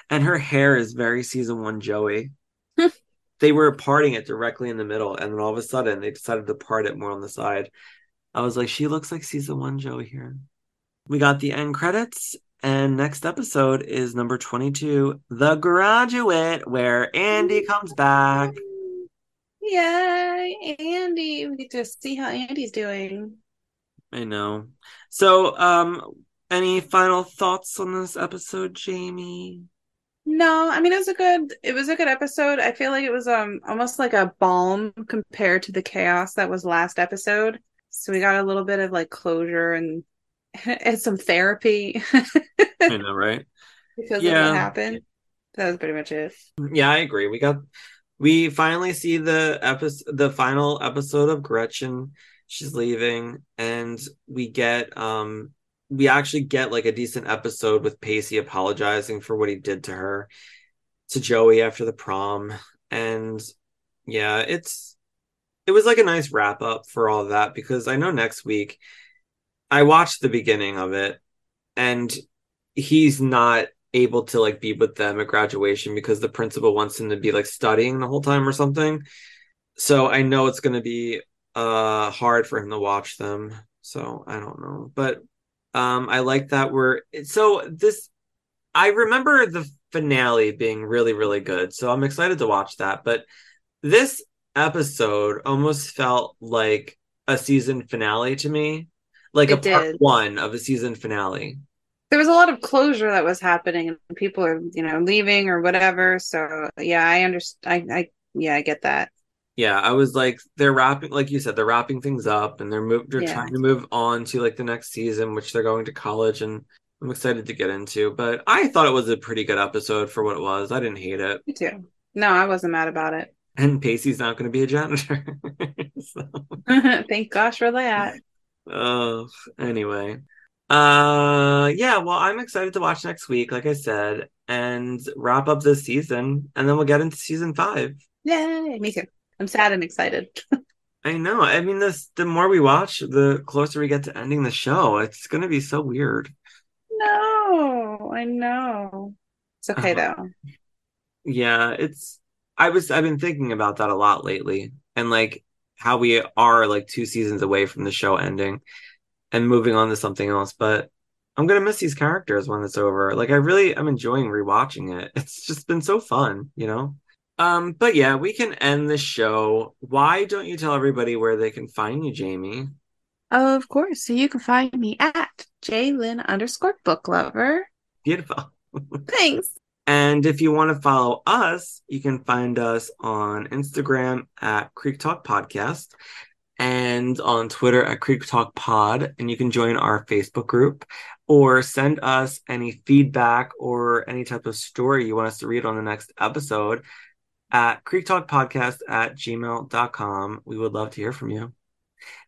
And her hair is very season one Joey. (laughs) they were parting it directly in the middle, and then all of a sudden they decided to part it more on the side. I was like, she looks like season one Joey here. We got the end credits, and next episode is number 22, The Graduate, where Andy comes back. Yay, Andy. We get to see how Andy's doing. I know. So, um, any final thoughts on this episode, Jayme? No, I mean it was a good it was a good episode. I feel like it was um almost like a balm compared to the chaos that was last episode. So we got a little bit of like closure and (laughs) and some therapy I (laughs) know, right? because of Yeah. what happened. That was pretty much it. Yeah, I agree. We got we finally see the episode the final episode of Gretchen. She's leaving and we get um we actually get like a decent episode with Pacey apologizing for what he did to her to Joey after the prom and yeah, it's it was like a nice wrap up for all that because I know next week I watched the beginning of it and he's not able to like be with them at graduation because the principal wants him to be like studying the whole time or something. So I know it's going to be uh hard for him to watch them. So I don't know. But um I like that we're so this I remember the finale being really really good. So I'm excited to watch that, but this episode almost felt like a season finale to me. Like a It part did. 1 of a season finale. There was a lot of closure that was happening and people are, you know, leaving or whatever. So yeah, I understand I, I yeah, I get that. Yeah, I was like, they're wrapping, like you said, they're wrapping things up, and they're move, they're Yeah. trying to move on to like the next season, which they're going to college, and I'm excited to get into. But I thought it was a pretty good episode for what it was. I didn't hate it, Me too. No, I wasn't mad about it. and Pacey's not going to be a janitor. (laughs) so, (laughs) Thank gosh for that. oh, anyway, uh, yeah. Well, I'm excited to watch next week, like I said, and wrap up this season, and then we'll get into season five. Yay, me too. I'm sad and excited. I know. I mean, this the more we watch, the closer we get to ending the show. It's gonna be so weird. No, I know. It's okay Uh-huh. though. Yeah, it's I was I've been thinking about that a lot lately and like how we are like two seasons away from the show ending and moving on to something else, but I'm gonna miss these characters when it's over. Like I really I'm enjoying rewatching it. It's just been so fun, you know? Um, but yeah, we can end the show. Why don't you tell everybody where they can find you, Jayme? Of course. So you can find me at JayLynn underscore book lover. Beautiful. (laughs) Thanks. And if you want to follow us, you can find us on Instagram at Creek Talk Podcast and on Twitter at Creek Talk Pod. And you can join our Facebook group or send us any feedback or any type of story you want us to read on the next episode at Creek Talk Podcast at gmail.com. We would love to hear from you.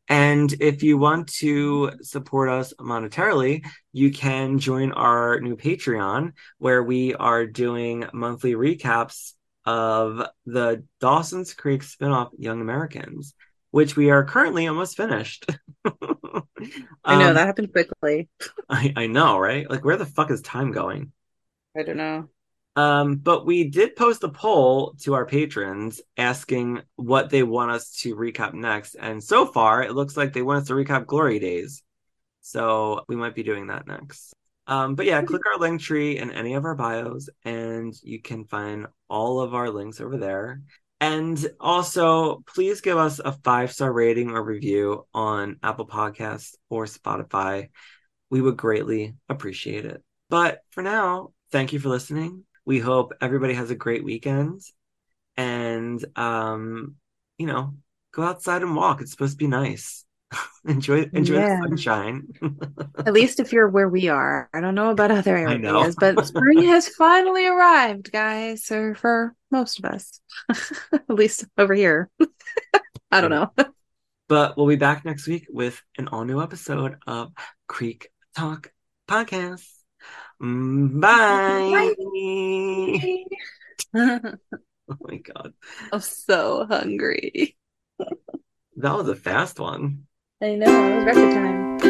And if you want to support us monetarily, you can join our new Patreon where we are doing monthly recaps of the Dawson's Creek spinoff Young Americans, which we are currently almost finished. (laughs) I know Um, that happened quickly. I, I know, right? Like, where the fuck is time going? I don't know. Um, but we did post a poll to our patrons asking what they want us to recap next. And so far, it looks like they want us to recap Glory Days. So we might be doing that next. Um, but yeah, click our LinkTree in any of our bios, and you can find all of our links over there. And also, please give us a five star rating or review on Apple Podcasts or Spotify. We would greatly appreciate it. But for now, thank you for listening. We hope everybody has a great weekend. And um, you know, go outside and walk. It's supposed to be nice. (laughs) enjoy enjoy Yeah. the sunshine. (laughs) At least if you're where we are. I don't know about other areas, but spring has (laughs) finally arrived, guys. Or for most of us. At least over here. I don't know. but we'll be back next week with an all new episode of Creek Talk Podcast. Mm, Bye. (laughs) Oh my god. I'm so hungry. That was a fast one. I know, it was record time.